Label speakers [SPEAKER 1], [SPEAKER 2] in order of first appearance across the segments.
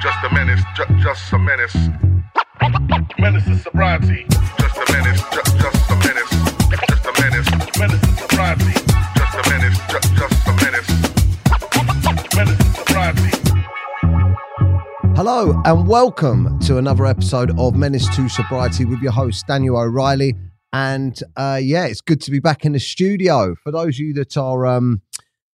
[SPEAKER 1] just a menace, ju- just a menace. Menace to sobriety, just a menace, ju- just a menace, just a menace. Menace to sobriety, just a menace, ju- just a menace. Menace to sobriety.
[SPEAKER 2] Hello and welcome to another episode of Menace to Sobriety with your host Daniel O'Reilly. And uh, yeah, it's good to be back in the studio. For those of you that are um,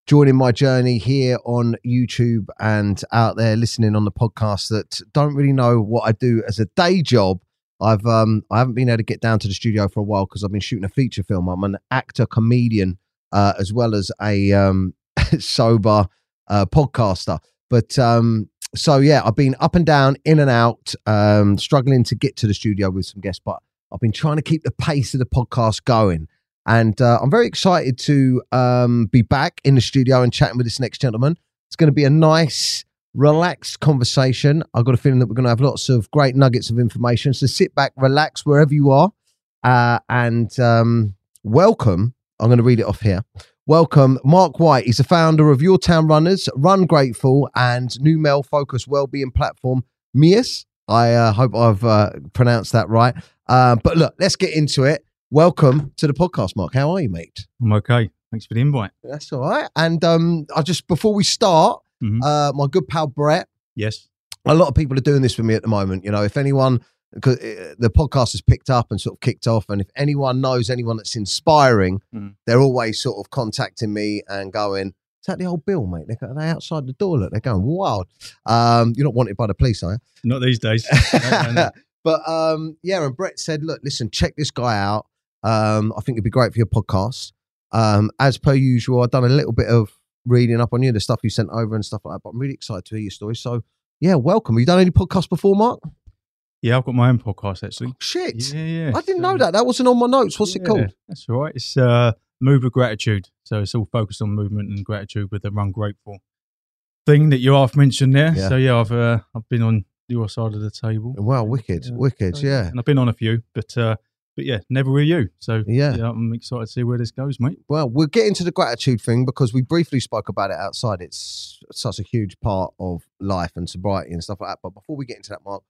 [SPEAKER 2] joining my journey here on YouTube and out there listening on the podcast that don't really know what I do as a day job, I've um, I haven't been able to get down to the studio for a while because I've been shooting a feature film. I'm an actor, comedian, uh, as well as a um, sober uh, podcaster. But um, so yeah, I've been up and down, in and out, um, struggling to get to the studio with some guests, but I've been trying to keep the pace of the podcast going. And uh, I'm very excited to um, be back in the studio and chatting with this next gentleman. It's going to be a nice, relaxed conversation. I've got a feeling that we're going to have lots of great nuggets of information. So sit back, relax wherever you are, uh, and um, welcome. I'm going to read it off here. Welcome, Mark White. He's the founder of Your Town Runners, Run Grateful, and new male focused wellbeing platform, MEUS. I uh, hope I've uh, pronounced that right. Um, but look, let's get into it. Welcome to the podcast, Mark. How are you, mate?
[SPEAKER 3] I'm okay. Thanks for the invite.
[SPEAKER 2] That's all right. And um, I just before we start,
[SPEAKER 3] Mhm.
[SPEAKER 2] uh, my good pal Brett.
[SPEAKER 3] Yes.
[SPEAKER 2] A lot of people are doing this for me at the moment. You know, if anyone, because the podcast has picked up and sort of kicked off, and if anyone knows anyone that's inspiring,
[SPEAKER 3] Mhm.
[SPEAKER 2] they're always sort of contacting me and going, "Is that the old Bill, mate? They're, they're outside the door. Look, they're going wild. Um, you're not wanted by the police, are you?"
[SPEAKER 3] Not these days. No, no, no.
[SPEAKER 2] but um, yeah, and Brett said, "Look, listen, check this guy out. Um, I think it'd be great for your podcast. Um, as per usual, I've done a little bit of reading up on you, the stuff you sent over and stuff like that. But I'm really excited to hear your story. So yeah, welcome. Have you done any podcasts before, Mark?
[SPEAKER 3] Yeah, I've got my own podcast actually.
[SPEAKER 2] Shit,
[SPEAKER 3] Yeah, yeah.
[SPEAKER 2] I didn't
[SPEAKER 3] So-
[SPEAKER 2] know that. That wasn't on my notes. What's it called?
[SPEAKER 3] That's all right. It's uh, Move with Gratitude. So it's all focused on movement and gratitude with the Run Grateful thing that you half mentioned there.
[SPEAKER 2] Yeah.
[SPEAKER 3] So yeah, I've uh, I've been on your side of the table.
[SPEAKER 2] Wow, wicked,
[SPEAKER 3] Yeah.
[SPEAKER 2] wicked.
[SPEAKER 3] So,
[SPEAKER 2] Yeah.
[SPEAKER 3] And I've been on a few, but uh, but yeah, never were you. So
[SPEAKER 2] Yeah.
[SPEAKER 3] yeah, I'm excited to see where this goes, mate.
[SPEAKER 2] Well, we'll get into the gratitude thing because we briefly spoke about it outside. It's such a huge part of life and sobriety and stuff like that. But before we get into that, Mark,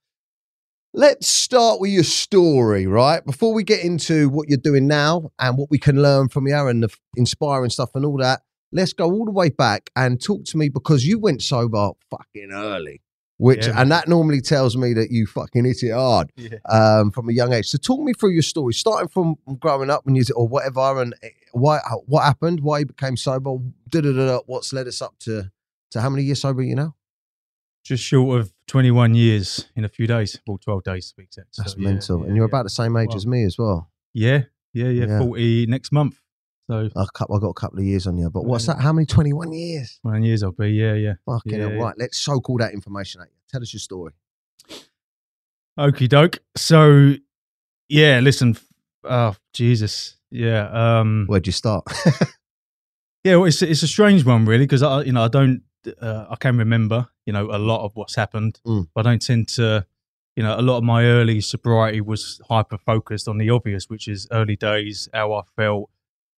[SPEAKER 2] let's start with your story, right? Before we get into what you're doing now and what we can learn from you and the inspiring stuff and all that, let's go all the way back and talk to me because you went sober fucking early. Which
[SPEAKER 3] Yeah.
[SPEAKER 2] and that normally tells me that you fucking hit it hard
[SPEAKER 3] Yeah.
[SPEAKER 2] um, from a young age. So talk me through your story, starting from growing up when you or whatever, and eh, why what happened, why you became sober, da da da. What's led us up to to how many years sober are you now?
[SPEAKER 3] Just short of 21 years in a few days. Well, 12 days to be exact.
[SPEAKER 2] That's
[SPEAKER 3] So,
[SPEAKER 2] mental,
[SPEAKER 3] yeah,
[SPEAKER 2] and you're about the same age
[SPEAKER 3] Wow.
[SPEAKER 2] as me as well.
[SPEAKER 3] Yeah, yeah, yeah,
[SPEAKER 2] Yeah.
[SPEAKER 3] 40 next month. So
[SPEAKER 2] I got a couple of years on you, but what's that? How many? Twenty one years.
[SPEAKER 3] 21 years I'll be, yeah, yeah.
[SPEAKER 2] Fucking
[SPEAKER 3] Yeah,
[SPEAKER 2] hell,
[SPEAKER 3] yeah.
[SPEAKER 2] right. Let's soak all that information at you. Tell us your story.
[SPEAKER 3] Okie doke. So, yeah, listen, oh, Jesus. Yeah. Um,
[SPEAKER 2] Where'd you start?
[SPEAKER 3] yeah, well, it's, it's a strange one, really, because I, you know, I don't, uh, I can remember, you know, a lot of what's happened,
[SPEAKER 2] Mm.
[SPEAKER 3] but I don't tend to, you know, a lot of my early sobriety was hyper focused on the obvious, which is early days, how I felt,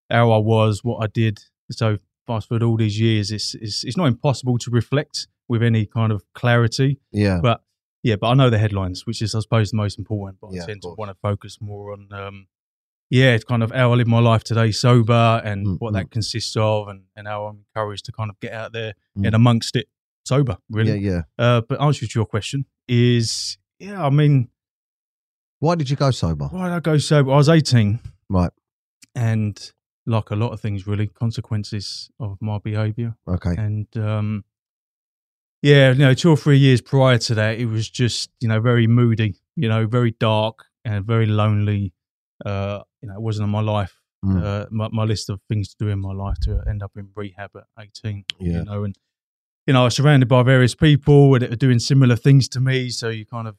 [SPEAKER 3] how I was, what I did. So, fast forward all these years, it's, it's, it's not impossible to reflect with any kind of clarity.
[SPEAKER 2] yeah.
[SPEAKER 3] But yeah, but I know the headlines, which is I suppose the most important. But
[SPEAKER 2] Yeah,
[SPEAKER 3] I tend to want to focus more on, um, yeah, it's kind of how I live my life today, sober, and
[SPEAKER 2] Mm,
[SPEAKER 3] what that consists of, and, and how I'm encouraged to kind of get out there
[SPEAKER 2] Mm.
[SPEAKER 3] and amongst it sober, really.
[SPEAKER 2] Yeah, yeah.
[SPEAKER 3] Uh, but answer to your question is, yeah, I mean,
[SPEAKER 2] Why did you go sober?
[SPEAKER 3] why did I go sober? I was 18,
[SPEAKER 2] Right.
[SPEAKER 3] and like a lot of things, really, consequences of my behaviour.
[SPEAKER 2] Okay.
[SPEAKER 3] and um, yeah, you know, two or three years prior to that, it was just you know very moody, you know, very dark and very lonely. Uh, you know, it wasn't on my life,
[SPEAKER 2] Mm.
[SPEAKER 3] uh, my, my list of things to do in my life to end up in rehab at eighteen.
[SPEAKER 2] Yeah.
[SPEAKER 3] You know, and you know, I was surrounded by various people that are doing similar things to me. So you kind of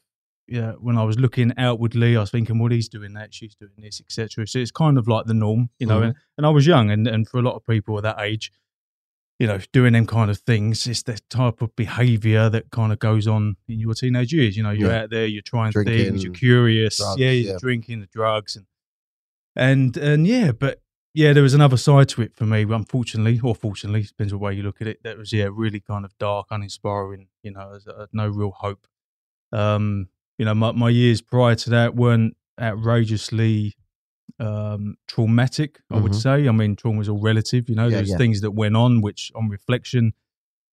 [SPEAKER 3] yeah, when I was looking outwardly, I was thinking, well, he's doing that, she's doing this, etc. So it's kind of like the norm, you know.
[SPEAKER 2] Mhm.
[SPEAKER 3] And, and I was young, and, and for a lot of people at that age, you know, doing them kind of things, it's the type of behaviour that kind of goes on in your teenage years. You know, you're
[SPEAKER 2] Yeah.
[SPEAKER 3] out there, you're trying
[SPEAKER 2] Drinking,
[SPEAKER 3] things, you're curious,
[SPEAKER 2] drugs,
[SPEAKER 3] yeah, you're
[SPEAKER 2] yeah.
[SPEAKER 3] drinking the drugs, and and and yeah, but yeah, there was another side to it for me. Unfortunately, or fortunately, depends what way you look at it. That was yeah, really kind of dark, uninspiring. You know, uh, no real hope. Um, you know, my my years prior to that weren't outrageously um, traumatic. I would
[SPEAKER 2] Mhm.
[SPEAKER 3] say. I mean, trauma is all relative. You know,
[SPEAKER 2] Yeah,
[SPEAKER 3] there's
[SPEAKER 2] yeah.
[SPEAKER 3] things that went on which, on reflection,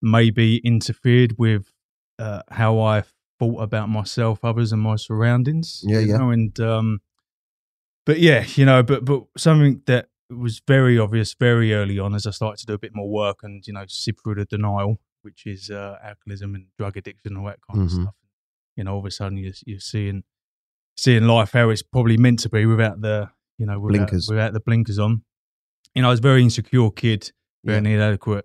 [SPEAKER 3] maybe interfered with uh, how I thought about myself, others, and my surroundings.
[SPEAKER 2] Yeah,
[SPEAKER 3] you
[SPEAKER 2] yeah.
[SPEAKER 3] know, and um, but yeah, you know, but but something that was very obvious very early on as I started to do a bit more work and you know sift through the denial, which is uh, alcoholism and drug addiction and all that kind
[SPEAKER 2] Mhm.
[SPEAKER 3] of stuff. You know, all of a sudden you're, you're seeing seeing life how it's probably meant to be without the you know without,
[SPEAKER 2] Blinkers.
[SPEAKER 3] without the blinkers on. You know, I was a very insecure kid, very
[SPEAKER 2] Yeah.
[SPEAKER 3] inadequate.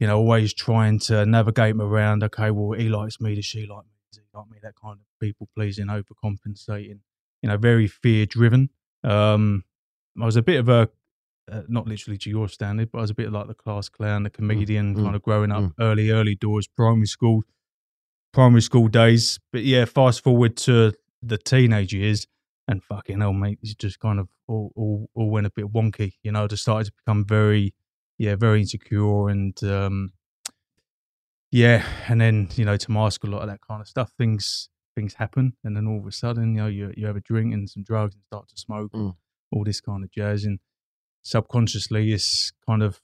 [SPEAKER 3] You know, always trying to navigate around. Okay, well, he likes me. Does she like me? Does he like me? That kind of people pleasing, overcompensating. You know, very fear driven. Um, I was a bit of a, uh, not literally to your standard, but I was a bit like the class clown, the comedian,
[SPEAKER 2] mm,
[SPEAKER 3] kind of growing up
[SPEAKER 2] mm.
[SPEAKER 3] early, early doors, primary school, primary school days. But yeah, fast forward to the teenage years, and fucking hell, mate, it just kind of all, all, all went a bit wonky. You know, just started to become very, yeah, very insecure and, um, yeah, and then you know to mask a lot of that kind of stuff, things things happen, and then all of a sudden, you know, you you have a drink and some drugs and start to smoke,
[SPEAKER 2] Mm.
[SPEAKER 3] all this kind of jazz, and subconsciously, it's kind of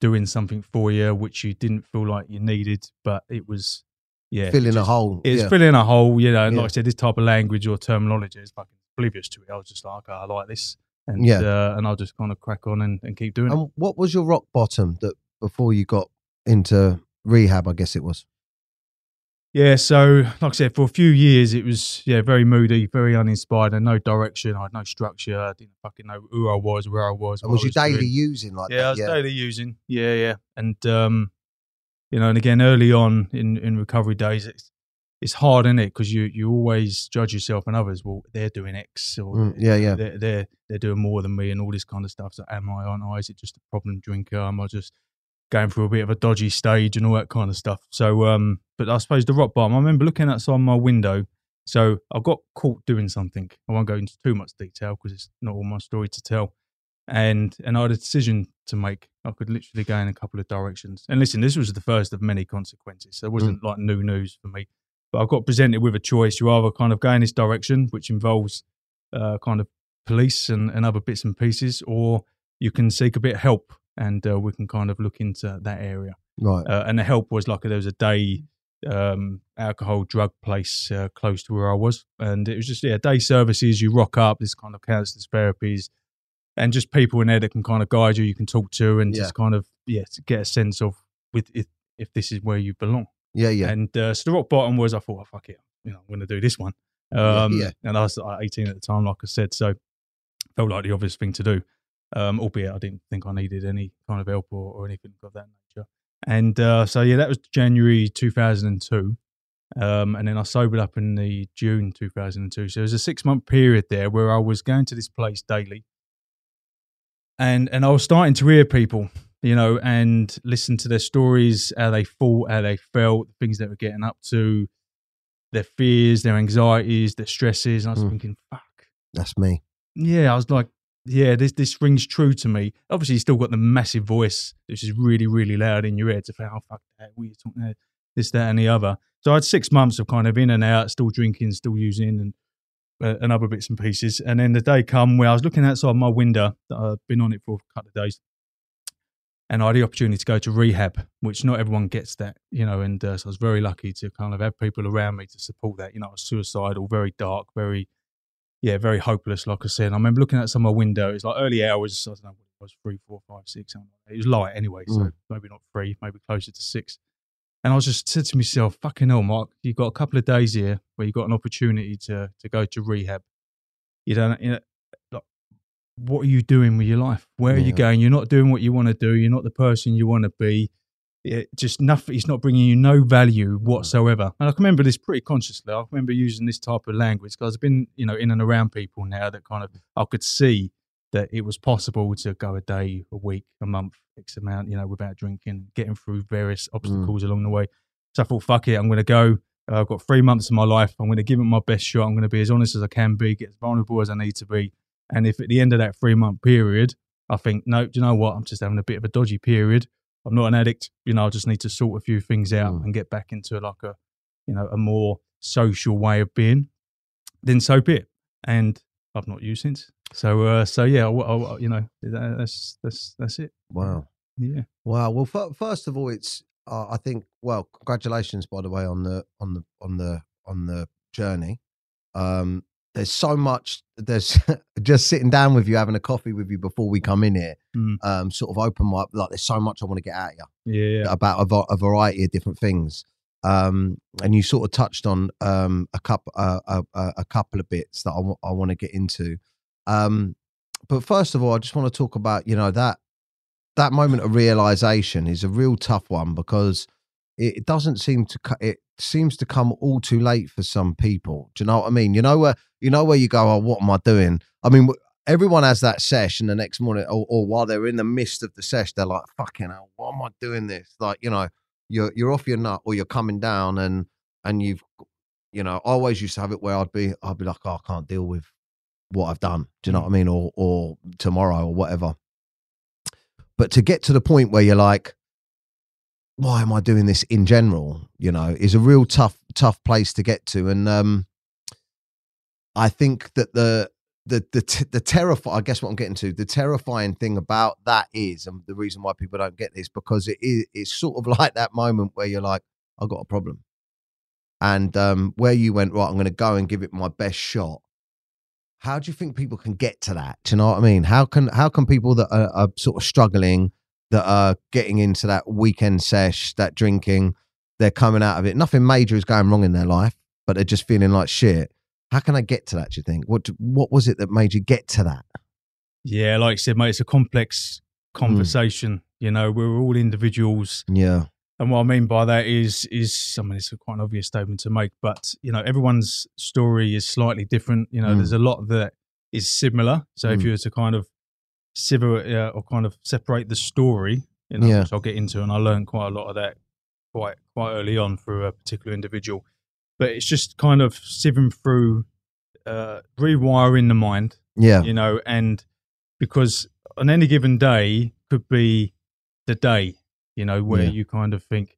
[SPEAKER 3] doing something for you which you didn't feel like you needed, but it was, yeah,
[SPEAKER 2] filling a hole.
[SPEAKER 3] It's
[SPEAKER 2] yeah.
[SPEAKER 3] filling a hole, you know. And
[SPEAKER 2] Yeah.
[SPEAKER 3] like I said, this type of language or terminology is fucking oblivious to it. I was just like, okay, I like this, and
[SPEAKER 2] Yeah.
[SPEAKER 3] uh, and I'll just kind of crack on and, and keep doing it.
[SPEAKER 2] and what was your rock bottom that before you got into rehab? I guess it was.
[SPEAKER 3] Yeah, so like I said, for a few years it was yeah very moody, very uninspired, and no direction. I had no structure. I didn't fucking know who I was, where I was.
[SPEAKER 2] And was
[SPEAKER 3] I
[SPEAKER 2] you daily
[SPEAKER 3] doing.
[SPEAKER 2] using like
[SPEAKER 3] Yeah,
[SPEAKER 2] that?
[SPEAKER 3] I was daily using. Yeah, yeah, and um, you know, and again early on in in recovery days, it's it's hard, isn't it? Because you you always judge yourself and others. Well, they're doing X, or
[SPEAKER 2] Mm, yeah, yeah.
[SPEAKER 3] they're they're they're doing more than me, and all this kind of stuff. So, am I? Aren't I? Is it just a problem drinker? Am I just going through a bit of a dodgy stage and all that kind of stuff? So, um, but I suppose the rock bottom. I remember looking outside my window. So I got caught doing something. I won't go into too much detail because it's not all my story to tell. And and I had a decision to make. I could literally go in a couple of directions. And listen, this was the first of many consequences. So it wasn't like new news for me. But I got presented with a choice. You either kind of go in this direction, which involves uh, kind of police and, and other bits and pieces, or you can seek a bit of help and uh, we can kind of look into that area.
[SPEAKER 2] Right.
[SPEAKER 3] Uh, and the help was like there was a day um, alcohol drug place uh, close to where I was, and it was just yeah day services. You rock up, this kind of counsellors therapies, and just people in there that can kind of guide you. You can talk to and
[SPEAKER 2] Yeah.
[SPEAKER 3] just kind of yeah get a sense of with if if this is where you belong.
[SPEAKER 2] yeah, yeah.
[SPEAKER 3] And uh, so the rock bottom was I thought, oh, fuck it, you know, I'm going to do this one.
[SPEAKER 2] Yeah,
[SPEAKER 3] Um,
[SPEAKER 2] yeah.
[SPEAKER 3] And I was uh, 18 at the time, like I said, so felt like the obvious thing to do. Um, albeit I didn't think I needed any kind of help or, or anything of that nature. And uh, so yeah, that was January 2002. Um, and then I sobered up in the June 2002. So there was a six month period there where I was going to this place daily, and and I was starting to hear people, you know, and listen to their stories, how they thought, how they felt, the things they were getting up to, their fears, their anxieties, their stresses. And I was
[SPEAKER 2] Mm.
[SPEAKER 3] thinking, fuck,
[SPEAKER 2] That's me.
[SPEAKER 3] yeah, I was like, yeah, this this rings true to me. Obviously, you still got the massive voice, which is really, really loud in your head to say, oh, fuck that, what are you talking about? This, that, and the other. So I had six months of kind of in and out, still drinking, still using, and and other bits and pieces. And then the day come where I was looking outside my window, that I'd been on it for a couple of days, and I had the opportunity to go to rehab, which not everyone gets that, you know. And uh, so I was very lucky to kind of have people around me to support that. You know, I was suicidal, very dark, very yeah, very hopeless. Like I said, And I remember looking outside my window. It's like early hours. I don't know what it was, three, four, five, six. Something like that. It was light anyway, so
[SPEAKER 2] Mm.
[SPEAKER 3] maybe not three, maybe closer to six. And I was just said to myself, "Fucking hell, Mark! You've got a couple of days here where you've got an opportunity to to go to rehab. You don't, you know, like, what are you doing with your life? Where are you going? You're not doing what you want to do. You're not the person you want to be. It just nothing. It's not bringing you no value whatsoever. And I can remember this pretty consciously. I remember using this type of language because I've been, you know, in and around people now that kind of I could see that it was possible to go a day, a week, a month, X amount, you know, without drinking, getting through various obstacles along the way. So I thought, fuck it, I'm going to go. Uh, I've got three months of my life. I'm going to give it my best shot. I'm going to be as honest as I can be, get as vulnerable as I need to be. And if at the end of that three month period, I think, no, do you know what? I'm just having a bit of a dodgy period. I'm not an addict. You know, I just need to sort a few things out
[SPEAKER 2] Mm.
[SPEAKER 3] and get back into like a, you know, a more social way of being. Then so be it. And I've not used since. So, uh, so yeah, I, I- you know, that's that's that's it.
[SPEAKER 2] Wow.
[SPEAKER 3] Yeah.
[SPEAKER 2] Wow. Well, f- first of all, it's uh, I think. Well, congratulations, by the way, on the on the on the on the journey. Um, there's so much. There's just sitting down with you, having a coffee with you before we come in here.
[SPEAKER 3] Mm.
[SPEAKER 2] Um, sort of open my like. There's so much I want to get out of you
[SPEAKER 3] Yeah.
[SPEAKER 2] about a, a variety of different things. Um, and you sort of touched on um, a couple uh, a, a, a couple of bits that I want to get into. Um, but first of all, I just want to talk about you know that that moment of realization is a real tough one because it, doesn't seem to it seems to come all too late for some people. Do you know what I mean? You know where you know where you go. Oh, what am I doing? I mean, everyone has that session the next morning, or, or while they're in the midst of the sesh, they're like, "Fucking hell, why am I doing this?" Like, you know, you're you're off your nut, or you're coming down, and and you've, you know, I always used to have it where I'd be, I'd be like, oh, I can't deal with what I've done. Do you know what I mean? Or or tomorrow or whatever. But to get to the point where you're like, why am I doing this in general? You know, is a real tough, tough place to get to. And um I think that the the the t- the terrifying I guess what I'm getting to, the terrifying thing about that is, and the reason why people don't get this, because it is it's sort of like that moment where you're like, I've got a problem. And um where you went, right, I'm gonna go and give it my best shot how do you think people can get to that? Do you know what I mean? How can how can people that are, are sort of struggling, that are getting into that weekend sesh, that drinking, they're coming out of it. Nothing major is going wrong in their life, but they're just feeling like shit. How can I get to that? Do you think? What what was it that made you get to that?
[SPEAKER 3] Yeah, like I said, mate, it's a complex hmm. conversation. You know, we're all individuals,
[SPEAKER 2] Yeah,
[SPEAKER 3] and what I mean by that is, is I mean, it's a quite an obvious statement to make, but you know, everyone's story is slightly different. You know,
[SPEAKER 2] Mm.
[SPEAKER 3] there's a lot that is similar. So if
[SPEAKER 2] Mm.
[SPEAKER 3] you were to kind of sever uh, or kind of separate the story, you know,
[SPEAKER 2] Yeah.
[SPEAKER 3] which I'll get into, and I learned quite a lot of that quite quite early on through a particular individual. But it's just kind of sieving through, uh, rewiring the mind
[SPEAKER 2] yeah,
[SPEAKER 3] you know, and because on any given day could be the day, you know, where
[SPEAKER 2] Yeah.
[SPEAKER 3] you kind of think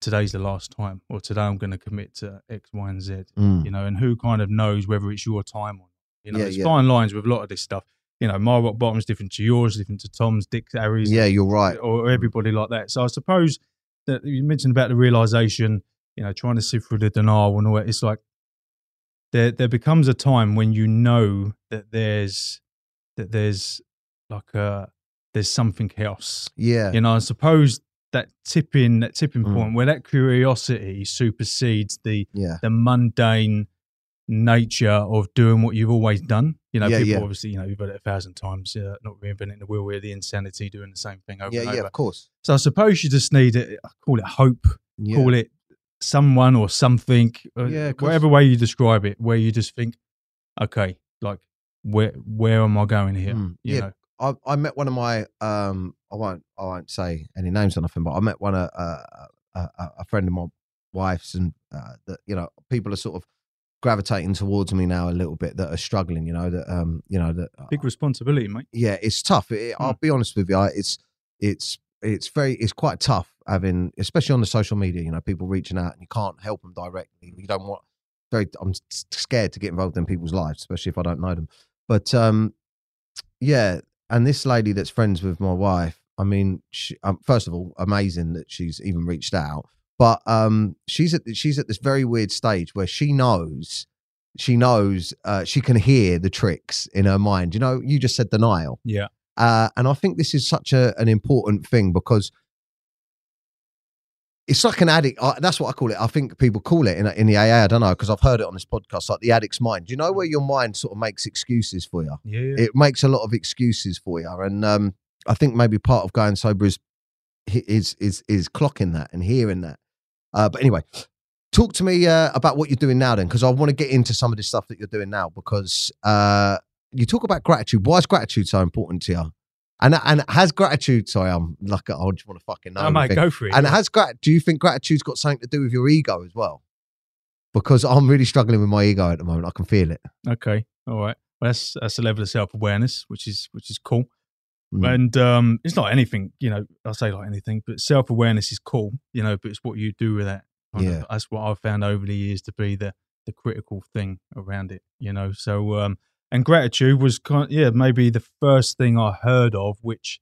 [SPEAKER 3] today's the last time, or today I'm going to commit to X, Y, and Z,
[SPEAKER 2] Mm.
[SPEAKER 3] you know, and who kind of knows whether it's your time or not. You know,
[SPEAKER 2] Yeah,
[SPEAKER 3] there's
[SPEAKER 2] yeah.
[SPEAKER 3] fine lines with a lot of this stuff. You know, my rock bottom's different to yours, different to Tom's, Dick's, Harry's,
[SPEAKER 2] yeah. You're right.
[SPEAKER 3] or everybody like that. So I suppose that you mentioned about the realization, you know, trying to sift through the denial and all that. It's like there there becomes a time when you know that there's that there's like a there's something else.
[SPEAKER 2] Yeah,
[SPEAKER 3] You know, I suppose that tipping that tipping
[SPEAKER 2] Mm.
[SPEAKER 3] point where that curiosity supersedes the
[SPEAKER 2] yeah,
[SPEAKER 3] the mundane nature of doing what you've always done. You know,
[SPEAKER 2] Yeah,
[SPEAKER 3] people
[SPEAKER 2] yeah.
[SPEAKER 3] obviously, you know, you've heard it a thousand times, uh, not reinventing the wheel, we're the insanity doing the same thing over
[SPEAKER 2] yeah,
[SPEAKER 3] and
[SPEAKER 2] yeah.
[SPEAKER 3] over.
[SPEAKER 2] Of course.
[SPEAKER 3] So I suppose you just need it, I call it hope,
[SPEAKER 2] Yeah,
[SPEAKER 3] call it someone or something, uh, whatever way you describe it, where you just think, okay, like where where am I going here?
[SPEAKER 2] Mm,
[SPEAKER 3] You
[SPEAKER 2] yeah.
[SPEAKER 3] know,
[SPEAKER 2] I, I met one of my um I won't I won't say any names or nothing, but I met one of uh, a, a, a friend of my wife's, and uh, that you know people are sort of gravitating towards me now a little bit that are struggling. You know that um you know that uh,
[SPEAKER 3] big responsibility, mate.
[SPEAKER 2] yeah, it's tough. It, I'll be honest with you, it's it's it's very it's quite tough having, especially on the social media. You know, people reaching out and you can't help them directly. You don't want very. I'm scared to get involved in people's lives, especially if I don't know them. But um, yeah, and this lady that's friends with my wife. I mean, she, um, first of all, amazing that she's even reached out. But um, she's at she's at this very weird stage where she knows she knows uh, she can hear the tricks in her mind. You know, you just said denial.
[SPEAKER 3] Yeah.
[SPEAKER 2] Uh, and I think this is such a, an important thing because it's like an addict. Uh, that's what I call it. I think people call it in, in the AA. I don't know because I've heard it on this podcast, like the addict's mind. Do You know where your mind sort of makes excuses for you.
[SPEAKER 3] Yeah,
[SPEAKER 2] It makes a lot of excuses for you, and um, I think maybe part of going sober is is is is clocking that and hearing that. Uh, but anyway, talk to me uh, about what you're doing now, then, because I want to get into some of the stuff that you're doing now. Because uh, you talk about gratitude. Why is gratitude so important to you? And and has gratitude? Sorry, I'm like I just want to fucking know.
[SPEAKER 3] I might go for it.
[SPEAKER 2] And has grat? Do you think gratitude's got something to do with your ego as well? Because I'm really struggling with my ego at the moment. I can feel it.
[SPEAKER 3] okay, all right. Well, that's that's a level of self awareness, which is which is cool.
[SPEAKER 2] Mm.
[SPEAKER 3] And um, it's not anything, you know, I say like anything, but self awareness is cool, you know, but it's what you do with that.
[SPEAKER 2] Yeah.
[SPEAKER 3] that's what I've found over the years to be the, the critical thing around it, you know. So, um, and gratitude was kind of, yeah, maybe the first thing I heard of, which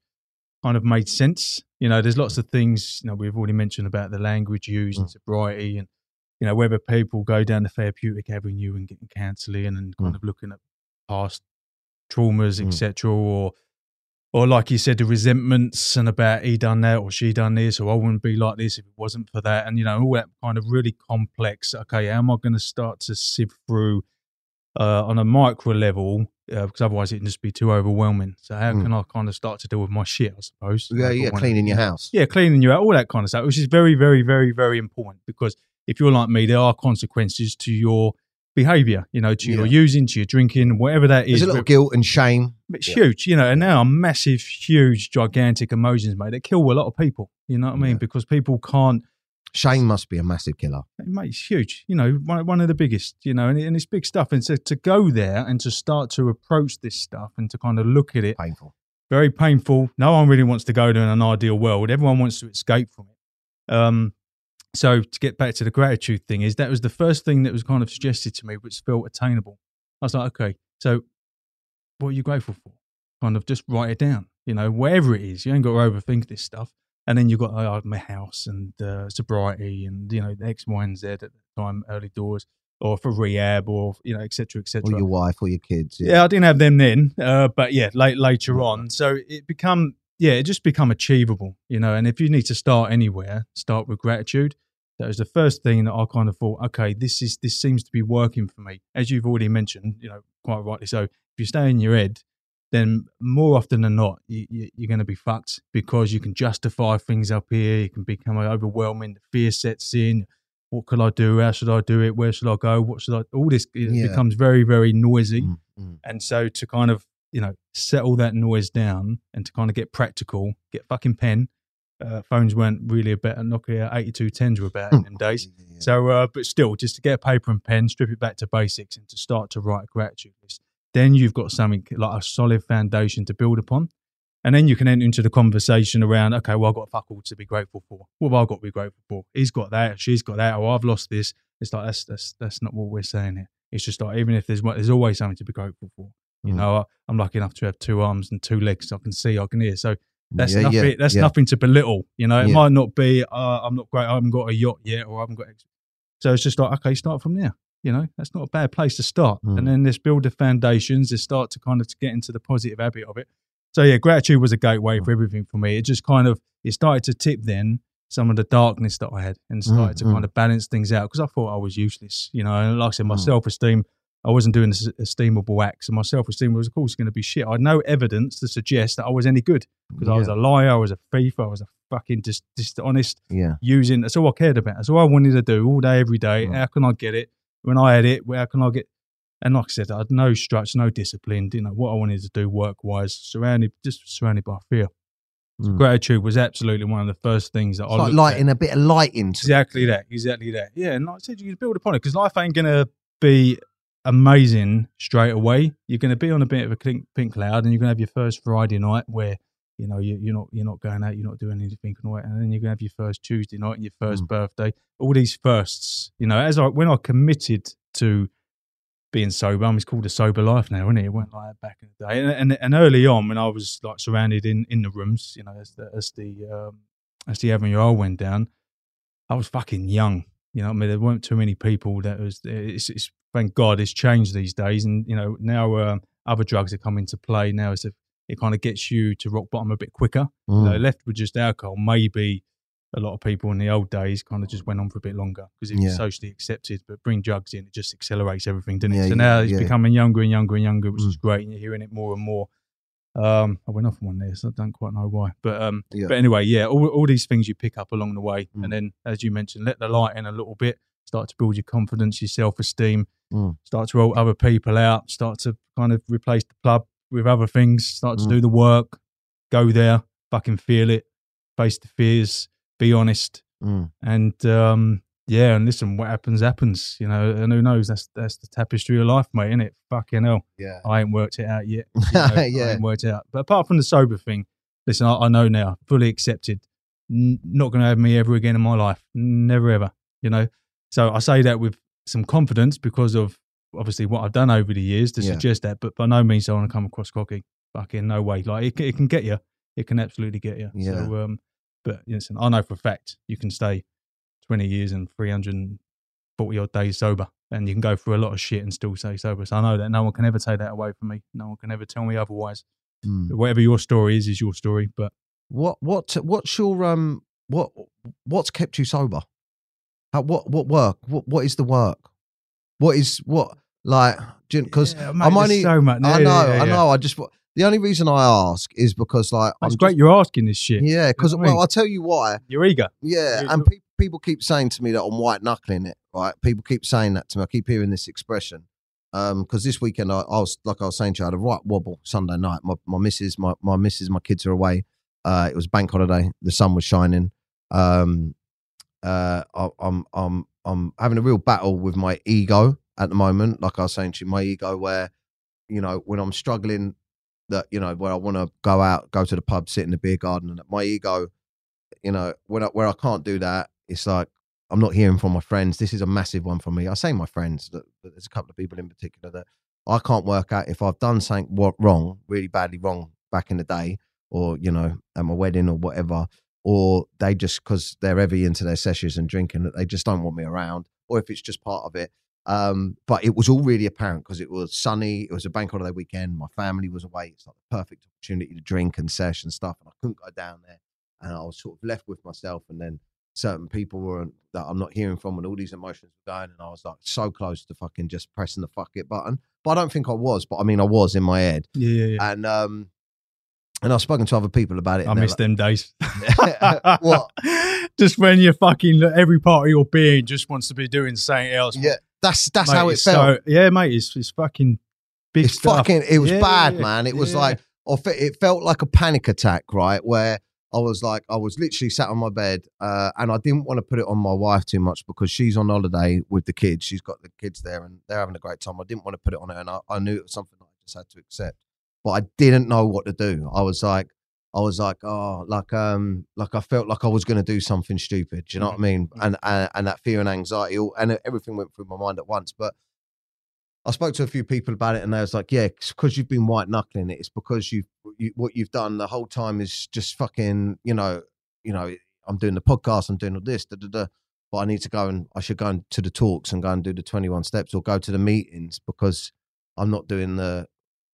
[SPEAKER 3] kind of made sense. You know, there's lots of things, you know, we've already mentioned about the language used and
[SPEAKER 2] Mm.
[SPEAKER 3] sobriety and, you know, whether people go down the therapeutic avenue and getting counselling and kind
[SPEAKER 2] Mm.
[SPEAKER 3] of looking at past traumas,
[SPEAKER 2] Mm.
[SPEAKER 3] etc., or or like you said, the resentments and about he done that or she done this, or I wouldn't be like this if it wasn't for that, and you know all that kind of really complex. Okay, how am I going to start to sift through uh, on a micro level? Uh, because otherwise it can just be too overwhelming. So how
[SPEAKER 2] Mm.
[SPEAKER 3] can I kind of start to deal with my shit? I suppose.
[SPEAKER 2] Yeah, yeah, cleaning your house.
[SPEAKER 3] yeah, cleaning you out, all that kind of stuff, which is very, very, very, very important because if you're like me, there are consequences to your behavior, you know, to your using, to your drinking, whatever that is.
[SPEAKER 2] There's a little
[SPEAKER 3] but-
[SPEAKER 2] guilt and shame.
[SPEAKER 3] it's
[SPEAKER 2] Yeah.
[SPEAKER 3] huge, you know, and now massive, huge, gigantic emotions, mate, that kill a lot of people. You know what I mean?
[SPEAKER 2] Yeah.
[SPEAKER 3] Because people can't,
[SPEAKER 2] Shame must be a massive killer.
[SPEAKER 3] mate, it's huge, you know, one, one of the biggest, you know, and, and it's big stuff. And so to go there and to start to approach this stuff and to kind of look at it,
[SPEAKER 2] Painful.
[SPEAKER 3] very painful. No one really wants to go to an ideal world. Everyone wants to escape from it. Um, so to get back to the gratitude thing, is that was the first thing that was kind of suggested to me, which felt attainable. I was like, okay, so what are you grateful for? Kind of just write it down. You know, whatever it is, you ain't got to overthink this stuff. And then you've got uh, my house and uh, sobriety and you know X, Y, and Z at the time, early doors, or for rehab, or you know, et cetera, et cetera.
[SPEAKER 2] Or your wife or your kids.
[SPEAKER 3] Yeah, I didn't have them then, uh, but yeah, late later on. So it become yeah, it just become achievable, you know. And if you need to start anywhere, start with gratitude. That was the first thing that I kind of thought, okay, this is this seems to be working for me. As you've already mentioned, you know, quite rightly so. If you stay in your head, then more often than not, you, you, you're going to be fucked because you can justify things up here. You can become overwhelming. The fear sets in. What could I do? How should I do it? Where should I go? What should I? All this
[SPEAKER 2] Yeah.
[SPEAKER 3] becomes very, very noisy.
[SPEAKER 2] Mm, mm.
[SPEAKER 3] And so to kind of, you know, settle that noise down and to kind of get practical, get fucking pen. Uh, phones weren't really about Nokia 8210s were about in them days.
[SPEAKER 2] Yeah.
[SPEAKER 3] So, uh, but still, just to get a paper and pen, strip it back to basics and to start to write a gratitude list. Then you've got something like a solid foundation to build upon. And then you can enter into the conversation around, okay, well, I've got a fuck all to be grateful for. What have I got to be grateful for? He's got that, she's got that, or I've lost this. It's like, that's, that's, that's not what we're saying here. It's just like, even if there's, there's always something to be grateful for. You
[SPEAKER 2] Mm.
[SPEAKER 3] know, I, I'm lucky enough to have two arms and two legs. I can see, I can hear. So that's
[SPEAKER 2] Yeah,
[SPEAKER 3] nothing.
[SPEAKER 2] yeah,
[SPEAKER 3] that's
[SPEAKER 2] yeah.
[SPEAKER 3] nothing to belittle. You know, it might not be. Uh, I'm not great. I haven't got a yacht yet, or I haven't got. X. So it's just like okay, start from there. You know, that's not a bad place to start.
[SPEAKER 2] Mm.
[SPEAKER 3] And then let's build the foundations. Let's start to kind of to get into the positive habit of it. So yeah, gratitude was a gateway
[SPEAKER 2] Mm.
[SPEAKER 3] for everything for me. It just kind of it started to tip then some of the darkness that I had and started to
[SPEAKER 2] mm.
[SPEAKER 3] kind of balance things out because I thought I was useless. You know, and like I said, my
[SPEAKER 2] Mm.
[SPEAKER 3] self esteem. I wasn't doing this esteemable acts, and my self esteem was, of course, going to be shit. I had no evidence to suggest that I was any good because I was a liar, I was a thief, I was a fucking dis- dishonest
[SPEAKER 2] Yeah.
[SPEAKER 3] using. That's all I cared about. That's all I wanted to do all day, every day.
[SPEAKER 2] Mm.
[SPEAKER 3] How can I get it? When I had it, how can I get? And like I said, I had no structure, no discipline. Didn't know what I wanted to do work wise. Surrounded, just surrounded by fear.
[SPEAKER 2] Mm.
[SPEAKER 3] Gratitude was absolutely one of the first things that
[SPEAKER 2] It's
[SPEAKER 3] I
[SPEAKER 2] like lighting
[SPEAKER 3] at.
[SPEAKER 2] a bit of light into it.
[SPEAKER 3] Exactly that. Exactly that. Yeah, and like I said, you can build upon it because life ain't gonna be amazing straight away. You're gonna be on a bit of a pink, pink cloud, and you're gonna have your first Friday night where you know you, you're not you're not going out, you're not doing anything, and all that, and then you're gonna have your first Tuesday night and your first
[SPEAKER 2] Mm.
[SPEAKER 3] birthday. All these firsts, you know. As I when I committed to being sober, I mean, it's called a sober life now, isn't it? It went like that back in the day, and, and, and early on when I was like surrounded in in the rooms, you know, as the as the um, as the avenue I went down, I was fucking young. You know, what I mean, there weren't too many people that was. It's, it's thank God it's changed these days, and you know now um, other drugs have come into play. Now it's a, it kind of gets you to rock bottom a bit quicker. You know,
[SPEAKER 2] Mm.
[SPEAKER 3] left with just alcohol, maybe a lot of people in the old days kind of just went on for a bit longer because it's
[SPEAKER 2] Yeah.
[SPEAKER 3] socially accepted. But bring drugs in, it just accelerates everything, doesn't it?
[SPEAKER 2] Yeah,
[SPEAKER 3] so
[SPEAKER 2] yeah,
[SPEAKER 3] now it's becoming younger and younger and younger, which
[SPEAKER 2] Mm.
[SPEAKER 3] is great, and you're hearing it more and more. Um, I went off on one there, so I don't quite know why. But um, but anyway, yeah, all, all these things you pick up along the way,
[SPEAKER 2] Mm.
[SPEAKER 3] and then as you mentioned, let the light in a little bit, start to build your confidence, your self esteem,
[SPEAKER 2] Mm.
[SPEAKER 3] start to roll other people out, start to kind of replace the club with other things, start to
[SPEAKER 2] Mm.
[SPEAKER 3] do the work, go there, fucking feel it, face the fears, be honest,
[SPEAKER 2] Mm.
[SPEAKER 3] and um, yeah, and listen, what happens happens, you know, and who knows? That's that's the tapestry of life, mate, isn't it? Fucking hell,
[SPEAKER 2] Yeah.
[SPEAKER 3] I ain't worked it out yet. you know, I
[SPEAKER 2] Yeah.
[SPEAKER 3] ain't worked it out. But apart from the sober thing, listen, I, I know now, fully accepted. N- not going to have me ever again in my life, never ever. You know, so I say that with some confidence because of obviously what I've done over the years to
[SPEAKER 2] Yeah.
[SPEAKER 3] suggest that. But by no means I want to come across cocky. Fucking no way. Like it, can- it can get you. It can absolutely get you.
[SPEAKER 2] Yeah.
[SPEAKER 3] So, um, but listen, I know for a fact you can stay 20 years and 340 odd days sober and you can go through a lot of shit and still stay sober. So I know that no one can ever take that away from me. No one can ever tell me otherwise.
[SPEAKER 2] Mm.
[SPEAKER 3] Whatever your story is, is your story. But
[SPEAKER 2] What what what's your um what what's kept you sober? How, what what work? What what is the work? What is what like? Because
[SPEAKER 3] Yeah,
[SPEAKER 2] I'm only
[SPEAKER 3] so much.
[SPEAKER 2] I know
[SPEAKER 3] yeah, yeah,
[SPEAKER 2] I know I just the only reason I ask is because like
[SPEAKER 3] It's
[SPEAKER 2] I'm
[SPEAKER 3] great
[SPEAKER 2] just-
[SPEAKER 3] you're asking this shit.
[SPEAKER 2] yeah because
[SPEAKER 3] know I mean?
[SPEAKER 2] well I'll tell you why
[SPEAKER 3] You're eager.
[SPEAKER 2] yeah
[SPEAKER 3] You-
[SPEAKER 2] and pe- people keep saying to me that I'm white knuckling it right people keep saying that to me I keep hearing this expression um because this weekend I, I was like I was saying to you I had a right wobble Sunday night my my missus my my missus my kids are away uh it was bank holiday the sun was shining um uh I, I'm I'm I'm having a real battle with my ego at the moment. Like I was saying to you my ego where you know when I'm struggling that you know where I want to go out go to the pub sit in the beer garden and my ego you know when I, where I can't do that it's like I'm not hearing from my friends. This is a massive one for me. I say my friends that there's a couple of people in particular that I can't work out if I've done something wrong really badly wrong back in the day or you know at my wedding or whatever or they just because they're heavy into their sessions and drinking that they just don't want me around or if it's just part of it um, but it was all really apparent because it was sunny. It was a bank holiday weekend. My family was away. It's like the perfect opportunity to drink and sesh and stuff. And I couldn't go down there. And I was sort of left with myself. And then certain people weren't that I'm not hearing from, and all these emotions were going. And I was like so close to fucking just pressing the fuck it button. But I don't think I was. But I mean, I was in my head.
[SPEAKER 3] Yeah, yeah, yeah.
[SPEAKER 2] And um, and I've spoken to other people about it.
[SPEAKER 3] I miss them days.
[SPEAKER 2] what?
[SPEAKER 3] Just when you're fucking every part of your being just wants to be doing something else.
[SPEAKER 2] Yeah, that's that's
[SPEAKER 3] Mate,
[SPEAKER 2] how it felt.
[SPEAKER 3] So, yeah, mate, it's it's fucking big
[SPEAKER 2] it's
[SPEAKER 3] stuff.
[SPEAKER 2] fucking it was
[SPEAKER 3] Yeah,
[SPEAKER 2] bad
[SPEAKER 3] yeah,
[SPEAKER 2] man it was
[SPEAKER 3] yeah.
[SPEAKER 2] like or it felt like a panic attack right where i was like i was literally sat on my bed uh, and i didn't want to put it on my wife too much because she's on holiday with the kids she's got the kids there and they're having a great time i didn't want to put it on her and i, I knew it was something i just had to accept but i didn't know what to do i was like I was like, oh, like, um, like I felt like I was going to do something stupid. Do you know what I mean? And, and and that fear and anxiety, all, and everything went through my mind at once. But I spoke to a few people about it, and they was like, "Yeah, because you've been white knuckling it. It's because you've you, what you've done the whole time is just fucking, you know, you know. I'm doing the podcast, I'm doing all this, da, da, da, but I need to go and I should go and, to the talks and go and do the 21 steps or go to the meetings because I'm not doing the,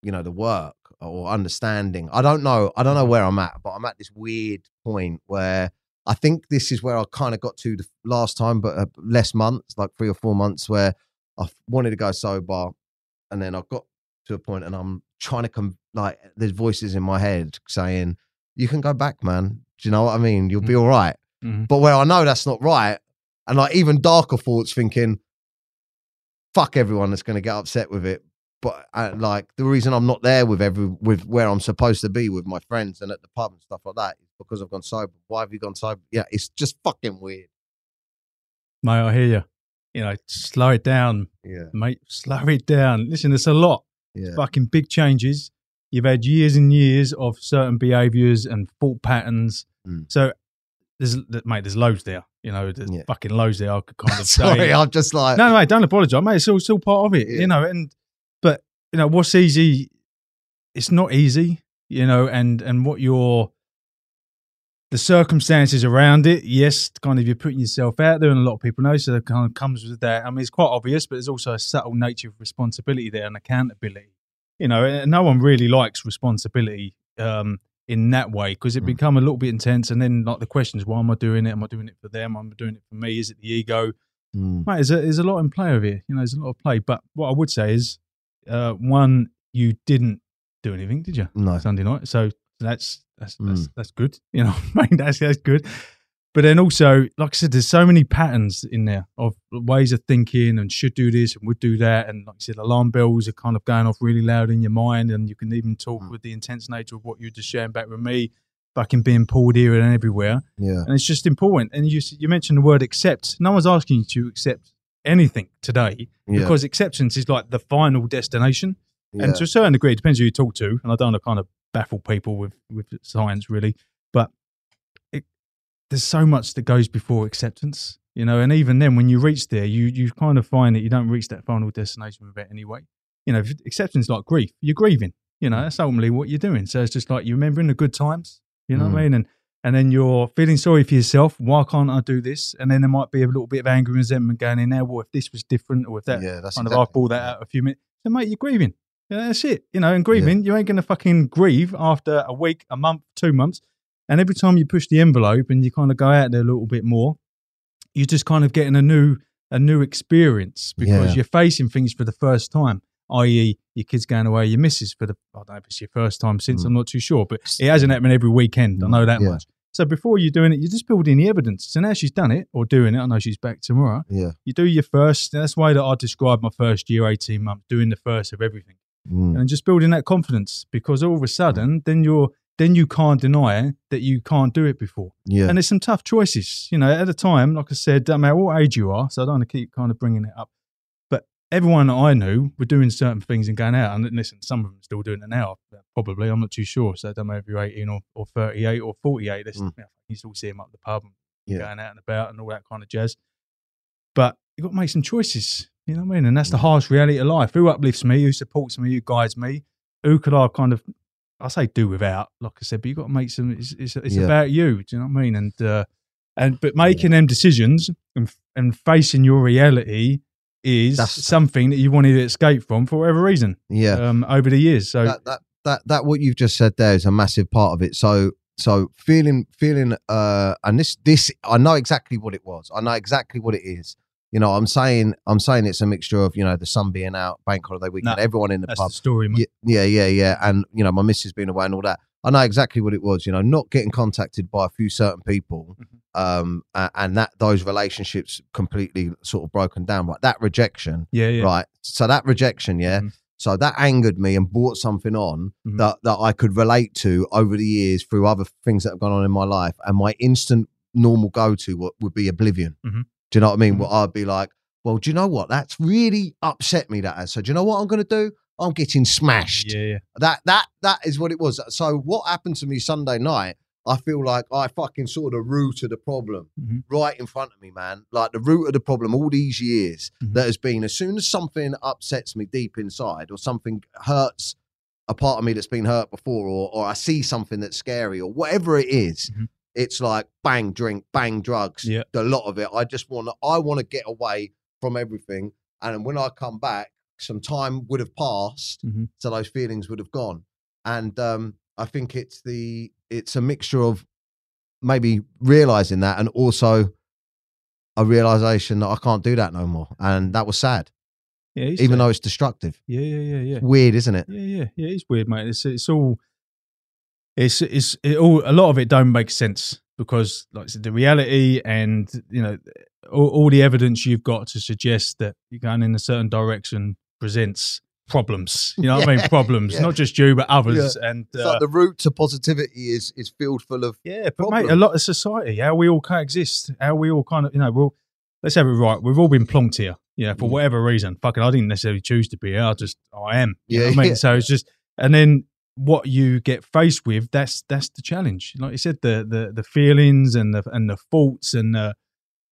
[SPEAKER 2] you know, the work or understanding. I don't know. I don't know where I'm at, but I'm at this weird point where I think this is where I kind of got to the last time, but uh, less months, like three or four months, where I wanted to go sober, and then I got to a point, and I'm trying to come like there's voices in my head saying, "You can go back, man. Do you know what I mean? You'll be all right."
[SPEAKER 3] Mhm.
[SPEAKER 2] But where I know that's not right, and like even darker thoughts, thinking, "Fuck everyone that's going to get upset with it." But uh, like the reason I'm not there with every with where I'm supposed to be with my friends and at the pub and stuff like that is because I've gone sober. Why have you gone sober? Yeah, it's just fucking weird.
[SPEAKER 3] Mate, I hear you. You know, slow it down,
[SPEAKER 2] Yeah,
[SPEAKER 3] mate. Slow it down. Listen, it's a lot.
[SPEAKER 2] yeah,
[SPEAKER 3] Fucking big changes. You've had years and years of certain behaviours and thought patterns.
[SPEAKER 2] Mm.
[SPEAKER 3] So there's mate, there's loads there. You know, there's
[SPEAKER 2] Yeah.
[SPEAKER 3] fucking loads there. I could kind of
[SPEAKER 2] Sorry,
[SPEAKER 3] say.
[SPEAKER 2] I'm just like
[SPEAKER 3] no, no, mate, don't apologise, mate. It's all still part of it,
[SPEAKER 2] Yeah.
[SPEAKER 3] you know. And you know what's easy, it's not easy, you know. And and what your the circumstances around it, yes, kind of you're putting yourself out there, and a lot of people know, so that kind of comes with that. I mean, it's quite obvious, but there's also a subtle nature of responsibility there and accountability. You know, no one really likes responsibility um, in that way because it
[SPEAKER 2] Mm.
[SPEAKER 3] become a little bit intense. And then like the questions, why am I doing it? Am I doing it for them? Am I doing it for me? Is it the ego?
[SPEAKER 2] Mm,
[SPEAKER 3] Mate, there's a, there's a lot in play over here. You know, there's a lot of play. But what I would say is, uh, one, you didn't do anything, did you,
[SPEAKER 2] no,
[SPEAKER 3] Sunday night? So that's that's that's,
[SPEAKER 2] Mm.
[SPEAKER 3] that's good. You know, I mean, that's that's good. But then also, like I said, there's so many patterns in there of ways of thinking and should do this and would do that. And like I said, alarm bells are kind of going off really loud in your mind. And you can even talk
[SPEAKER 2] Mm.
[SPEAKER 3] with the intense nature of what you're just sharing back with me. fucking being pulled here and everywhere.
[SPEAKER 2] Yeah.
[SPEAKER 3] And it's just important. And you you mentioned the word accept. No one's asking you to accept anything today
[SPEAKER 2] Yeah.
[SPEAKER 3] because acceptance is like the final destination.
[SPEAKER 2] yeah.
[SPEAKER 3] And to a certain degree, it depends who you talk to. And I don't want to kind of baffle people with, with science, really. But it, there's so much that goes before acceptance, you know. And even then, when you reach there, you, you kind of find that you don't reach that final destination with it anyway. You know, if acceptance is like grief. You're grieving, you know, that's ultimately what you're doing. So it's just like you're remembering the good times, you know what
[SPEAKER 2] Mm.
[SPEAKER 3] I mean? And and then you're feeling sorry for yourself. Why can't I do this? And then there might be a little bit of anger and resentment going in there. Well, if this was different, or if that
[SPEAKER 2] yeah, that's
[SPEAKER 3] kind of
[SPEAKER 2] exactly-
[SPEAKER 3] I pull that out a few minutes. So mate, you're grieving. Yeah, that's it. You know, and grieving, you ain't gonna fucking grieve after a week, a month, two months. And every time you push the envelope and you kind of go out there a little bit more, you're just kind of getting a new a new experience because
[SPEAKER 2] Yeah.
[SPEAKER 3] you're facing things for the first time. I.e., your kids going away, your missus for the I don't know if it's your first time since.
[SPEAKER 2] Mm.
[SPEAKER 3] I'm not too sure, but it hasn't happened every weekend. I know that
[SPEAKER 2] Yeah.
[SPEAKER 3] much. So before you're doing it, you're just building the evidence. So now she's done it or doing it. I know she's back tomorrow
[SPEAKER 2] Yeah.
[SPEAKER 3] you do your first. That's the way that I describe my first year, eighteen months, doing the first of everything,
[SPEAKER 2] Mm.
[SPEAKER 3] and just building that confidence. Because all of a sudden, then you're then you can't deny that you can't do it before.
[SPEAKER 2] Yeah.
[SPEAKER 3] And there's some tough choices. You know, at the time, like I said, doesn't matter what age you are. So I don't want to keep kind of bringing it up. Everyone I knew were doing certain things and going out. And listen, some of them are still doing it now, probably. I'm not too sure. So I don't know if you're 18 or, or 38 or 48. There's,
[SPEAKER 2] Mm.
[SPEAKER 3] you, know, you still see them up the pub and
[SPEAKER 2] Yeah.
[SPEAKER 3] going out and about and all that kind of jazz. But you've got to make some choices. You know what I mean? And that's
[SPEAKER 2] Mm.
[SPEAKER 3] the harsh reality of life. Who uplifts me? Who supports me? Who guides me? Who could I kind of, I say do without, like I said, but you've got to make some, it's, it's, it's
[SPEAKER 2] Yeah.
[SPEAKER 3] about you. Do you know what I mean? And, uh, and, but making them decisions and, and facing your reality is
[SPEAKER 2] That's-
[SPEAKER 3] something that you wanted to escape from for whatever reason
[SPEAKER 2] yeah.
[SPEAKER 3] um, over the years. So,
[SPEAKER 2] that, that that that what you've just said there is a massive part of it. So so feeling feeling uh and this this I know exactly what it was. I know exactly what it is. You know, I'm saying I'm saying it's a mixture of you know the sun being out, bank holiday weekend,
[SPEAKER 3] No,
[SPEAKER 2] everyone in the
[SPEAKER 3] that's
[SPEAKER 2] pub.
[SPEAKER 3] the story, mate.
[SPEAKER 2] Yeah, yeah, yeah, and you know my missus being away and all that. I know exactly what it was. You know, not getting contacted by a few certain people,
[SPEAKER 3] Mhm.
[SPEAKER 2] Um, and that those relationships completely sort of broken down. Right, that rejection,
[SPEAKER 3] Yeah, yeah.
[SPEAKER 2] right. So that rejection, yeah.
[SPEAKER 3] Mhm.
[SPEAKER 2] So that angered me and brought something on
[SPEAKER 3] Mhm.
[SPEAKER 2] that that I could relate to over the years through other things that have gone on in my life. And my instant normal go to would, would be oblivion.
[SPEAKER 3] Mhm.
[SPEAKER 2] Do you know what I mean?
[SPEAKER 3] Mhm.
[SPEAKER 2] Well, I'd be like, well, do you know what? That's really upset me. That has. So do you know what I'm going to do? I'm getting smashed.
[SPEAKER 3] Yeah, yeah.
[SPEAKER 2] That that that is what it was. So what happened to me Sunday night? I feel like I fucking saw the root of the problem
[SPEAKER 3] Mhm.
[SPEAKER 2] right in front of me, man. Like the root of the problem all these years
[SPEAKER 3] Mhm.
[SPEAKER 2] that has been as soon as something upsets me deep inside or something hurts a part of me that's been hurt before or or I see something that's scary or whatever it is,
[SPEAKER 3] Mhm.
[SPEAKER 2] it's like bang drink, bang drugs.
[SPEAKER 3] Yeah.
[SPEAKER 2] The lot of it. I just want to I want to get away from everything. And when I come back, some time would have passed so those feelings would have gone. And um, I think it's the it's a mixture of maybe realizing that and also a realization that I can't do that no more. And that was sad,
[SPEAKER 3] Yeah, it's
[SPEAKER 2] even
[SPEAKER 3] uh,
[SPEAKER 2] though it's destructive.
[SPEAKER 3] yeah, yeah, yeah, yeah.
[SPEAKER 2] Weird, isn't it?
[SPEAKER 3] Yeah, yeah, yeah. It's weird, mate. It's it's all it's it's it all a lot of it don't make sense because like I said, the reality and you know all, all the evidence you've got to suggest that you're going in a certain direction presents problems. You know what I mean? Problems,
[SPEAKER 2] yeah.
[SPEAKER 3] not just you but others. And
[SPEAKER 2] It's
[SPEAKER 3] uh,
[SPEAKER 2] like the route to positivity is is filled full of
[SPEAKER 3] yeah, but mate, a lot of society, how we all coexist, how we all kind of you know, we'll let's have it right. We've all been plonked here, yeah, for
[SPEAKER 2] Mm.
[SPEAKER 3] whatever reason. Fucking, I didn't necessarily choose to be here. I just I am. You know
[SPEAKER 2] Yeah,
[SPEAKER 3] what I mean?
[SPEAKER 2] yeah.
[SPEAKER 3] So it's just, and then what you get faced with, that's that's the challenge. Like you said, the the the feelings and the and the thoughts and the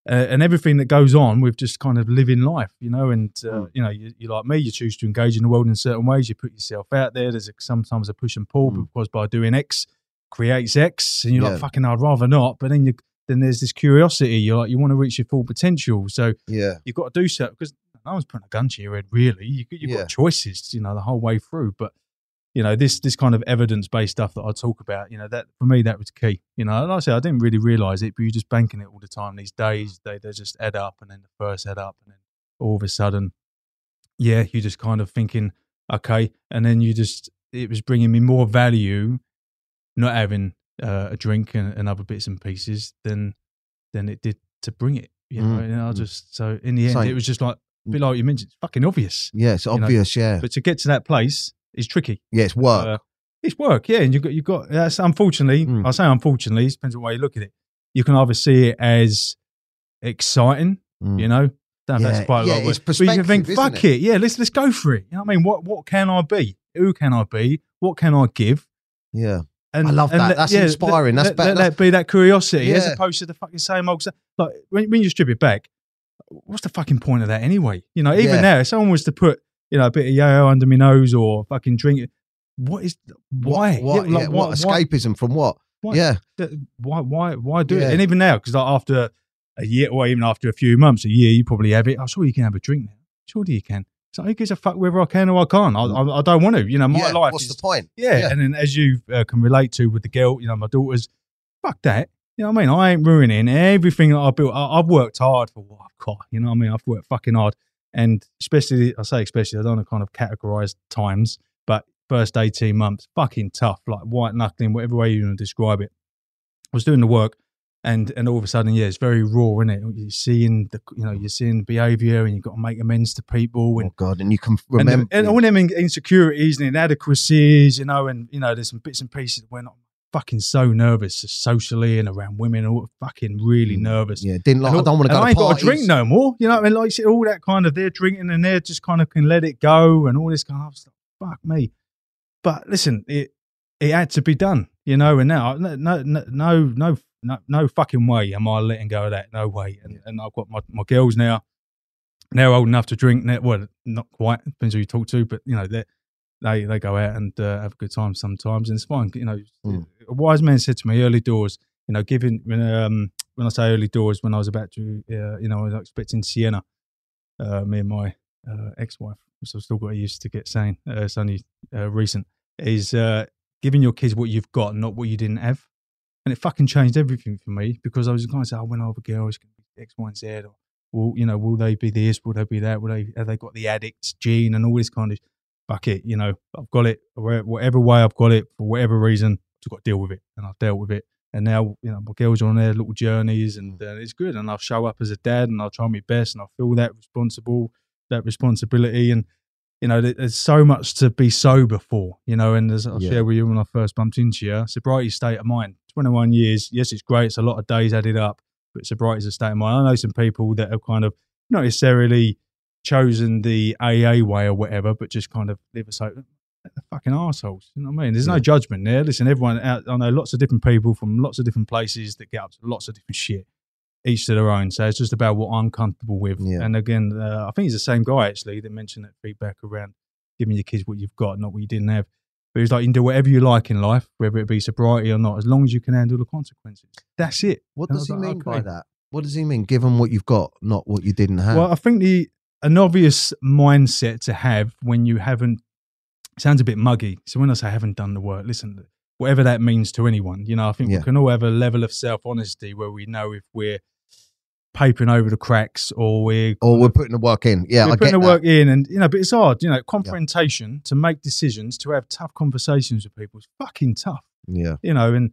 [SPEAKER 3] uh, and everything that goes on with just kind of living life, you know. And uh,
[SPEAKER 2] Mm.
[SPEAKER 3] you know, you, you like me, you choose to engage in the world in certain ways. You put yourself out there. There's a, sometimes a push and pull
[SPEAKER 2] Mm.
[SPEAKER 3] because by doing X creates X, and you're
[SPEAKER 2] Yeah.
[SPEAKER 3] like, fucking, I'd rather not. But then you then there's this curiosity. You're like, you want to reach your full potential. So
[SPEAKER 2] yeah.
[SPEAKER 3] you've got to do so because no one's putting a gun to your head, really. You, you've
[SPEAKER 2] Yeah.
[SPEAKER 3] got choices, you know, the whole way through. But you know, this this kind of evidence based stuff that I talk about, you know, that for me that was key. You know, like I said, I didn't really realize it, but you're just banking it all the time. These days, they they just add up, and then the first add up, and then all of a sudden, yeah, you're just kind of thinking, okay, and then you just it was bringing me more value, not having uh, a drink and, and other bits and pieces than than it did to bring it. You know,
[SPEAKER 2] Mm,
[SPEAKER 3] and I
[SPEAKER 2] mm.
[SPEAKER 3] just so in the end, it was just like a bit like you mentioned, it's fucking obvious.
[SPEAKER 2] Yeah, it's
[SPEAKER 3] know,
[SPEAKER 2] obvious, yeah.
[SPEAKER 3] But to get to that place is tricky.
[SPEAKER 2] Yeah, it's work.
[SPEAKER 3] Uh, It's work, yeah. And you've got you've got that's unfortunately.
[SPEAKER 2] Mm.
[SPEAKER 3] I say unfortunately, it depends on the way you look at it. You can either see it as exciting,
[SPEAKER 2] Mm.
[SPEAKER 3] you know. Don't know if
[SPEAKER 2] Yeah,
[SPEAKER 3] that's quite
[SPEAKER 2] yeah,
[SPEAKER 3] right.
[SPEAKER 2] it's
[SPEAKER 3] But you can think, fuck
[SPEAKER 2] isn't
[SPEAKER 3] it, yeah, let's let's go for it. You know what I mean? What what can I be? Who can I be? What can I give?
[SPEAKER 2] Yeah.
[SPEAKER 3] And
[SPEAKER 2] I love that.
[SPEAKER 3] let-
[SPEAKER 2] That's
[SPEAKER 3] yeah,
[SPEAKER 2] inspiring.
[SPEAKER 3] Let,
[SPEAKER 2] That's
[SPEAKER 3] let,
[SPEAKER 2] better.
[SPEAKER 3] let that be that curiosity as opposed to the fucking same old. stuff. Like when, when you strip it back, what's the fucking point of that anyway? You know, even
[SPEAKER 2] Yeah.
[SPEAKER 3] now, if someone was to put you know a bit of yo under my nose or fucking drink what is why?
[SPEAKER 2] What, what,
[SPEAKER 3] Yeah, like,
[SPEAKER 2] yeah, what escapism from what?
[SPEAKER 3] Why?
[SPEAKER 2] Yeah.
[SPEAKER 3] Why why why do
[SPEAKER 2] Yeah.
[SPEAKER 3] it? And even now, because like after a year, or even after a few months, a year, you probably have it. I'm sure you can have a drink now. Surely you can. So who gives a fuck whether I can or I can't? I, I, I don't want to. You know, my
[SPEAKER 2] yeah.
[SPEAKER 3] life
[SPEAKER 2] What's
[SPEAKER 3] is
[SPEAKER 2] the point?
[SPEAKER 3] yeah.
[SPEAKER 2] Yeah.
[SPEAKER 3] And then as you uh, can relate to with the girl, you know, my daughters, fuck that. You know what I mean? I ain't ruining everything that I built. I, I've worked hard for what I've got. You know what I mean? I've worked fucking hard. And especially, I say especially, I don't want to kind of categorize times, but first 18 months, fucking tough, like white knuckling, whatever way you want to describe it. I was doing the work and and all of a sudden, yeah, it's very raw, isn't it? You're seeing the, you know, you're seeing behavior and you've got to make amends to people and
[SPEAKER 2] Oh God! And you can
[SPEAKER 3] and,
[SPEAKER 2] remember.
[SPEAKER 3] and all them in- insecurities and inadequacies, you know, and you know, there's some bits and pieces when I'm fucking so nervous socially and around women, all fucking really
[SPEAKER 2] Mm,
[SPEAKER 3] nervous.
[SPEAKER 2] yeah, didn't like.
[SPEAKER 3] And
[SPEAKER 2] I don't want to go
[SPEAKER 3] I
[SPEAKER 2] to
[SPEAKER 3] ain't got to drink no more. You know what I mean? Like all that kind of they're drinking and they're just kind of can let it go and all this kind of stuff. Fuck me. But listen, it it had to be done, you know. And now, no, no, no, no, no, fucking way am I letting go of that. No way. And, and I've got my, my girls now. They're old enough to drink. Now, well, not quite. Depends who you talk to, but you know they they they go out and uh, have a good time sometimes, and it's fine. You know,
[SPEAKER 2] Mm.
[SPEAKER 3] a wise man said to me early doors. You know, giving when um when I say early doors, when I was about to, uh, you know, I was expecting Sienna, uh, me and my uh, ex-wife, which I've still got used to get saying. Uh, it's only uh, recent. Is uh, giving your kids what you've got, not what you didn't have, and it fucking changed everything for me because I was kind of say, oh, when I have a girl, it's going to be X, Y, and Z, or will you know, will they be this? Will they be that? Will they have they got the addict gene and all this kind of fuck it? You know, I've got it whatever way I've got it for whatever reason. I've got to deal with it, and I've dealt with it. And now, you know, my girls are on their little journeys, and uh, it's good. And I'll show up as a dad, and I'll try my best, and I feel that responsible, that responsibility, and you know, there's so much to be sober for, you know. And as I'll
[SPEAKER 2] Yeah.
[SPEAKER 3] share with you when I first bumped into you, sobriety state of mind. 21 years, yes, it's great. It's a lot of days added up, but sobriety is a state of mind. I know some people that are kind of not necessarily chosen the AA way or whatever, but just kind of live a so they're fucking assholes. You know what I mean? There's no judgment there. Listen, everyone out, I know lots of different people from lots of different places that get up to lots of different shit, each to their own. So it's just about what I'm comfortable with.
[SPEAKER 2] Yeah.
[SPEAKER 3] And again, uh, I think he's the same guy actually that mentioned that feedback around giving your kids what you've got, not what you didn't have. But he's like, you can do whatever you like in life, whether it be sobriety or not, as long as you can handle the consequences. That's it.
[SPEAKER 2] What
[SPEAKER 3] And
[SPEAKER 2] does he
[SPEAKER 3] like,
[SPEAKER 2] mean by that? What does he mean? Give them what you've got, not what you didn't have.
[SPEAKER 3] Well, I think the an obvious mindset to have when you haven't sounds a bit muggy. So when I say haven't done the work, listen, whatever that means to anyone, you know, I think
[SPEAKER 2] Yeah.
[SPEAKER 3] we can all have a level of self honesty where we know if we're papering over the cracks or we're
[SPEAKER 2] or we're putting the work in. Yeah,
[SPEAKER 3] we're
[SPEAKER 2] I
[SPEAKER 3] putting the
[SPEAKER 2] that.
[SPEAKER 3] work in, and you know, but it's hard, you know, confrontation to make decisions, to have tough conversations with people is fucking tough
[SPEAKER 2] Yeah,
[SPEAKER 3] you know, and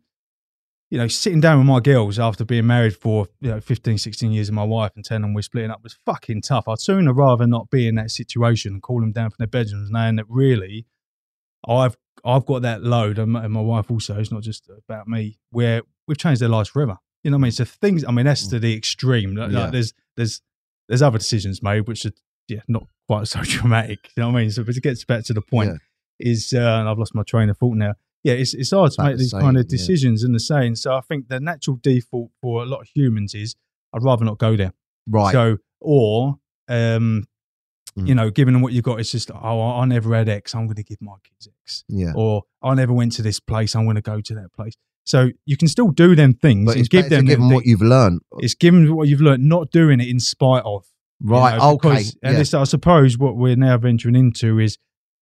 [SPEAKER 3] you know, sitting down with my girls after being married for you know 15, 16 years with my wife and telling them we're splitting up was fucking tough. I'd sooner rather not be in that situation and call them down from their bedrooms, knowing that really, I've I've got that load, and my, and my wife also. It's not just about me. Where we've changed their lives forever. You know what I mean? So things. I mean, that's to the extreme. Like, like there's there's there's other decisions made which are yeah not quite so dramatic. You know what I mean? So, but it gets back to the point. Is uh, and I've lost my train of thought now yeah, it's it's hard to make
[SPEAKER 2] the
[SPEAKER 3] these kind of
[SPEAKER 2] same, yeah.
[SPEAKER 3] decisions and the saying. So I think the natural default for a lot of humans is I'd rather not go there.
[SPEAKER 2] right.
[SPEAKER 3] So or um,
[SPEAKER 2] Mm.
[SPEAKER 3] you know, given what you've got, it's just oh, I never had X, I'm going to give my kids X,
[SPEAKER 2] yeah,
[SPEAKER 3] or I never went to this place, I'm going to go to that place. So you can still do them things
[SPEAKER 2] but
[SPEAKER 3] and
[SPEAKER 2] it's
[SPEAKER 3] give them,
[SPEAKER 2] give
[SPEAKER 3] them
[SPEAKER 2] what you've learned.
[SPEAKER 3] It's given what you've learned, not doing it in spite of. you
[SPEAKER 2] Right.
[SPEAKER 3] know,
[SPEAKER 2] okay.
[SPEAKER 3] because- And
[SPEAKER 2] yeah.
[SPEAKER 3] this, I suppose, what we're now venturing into is,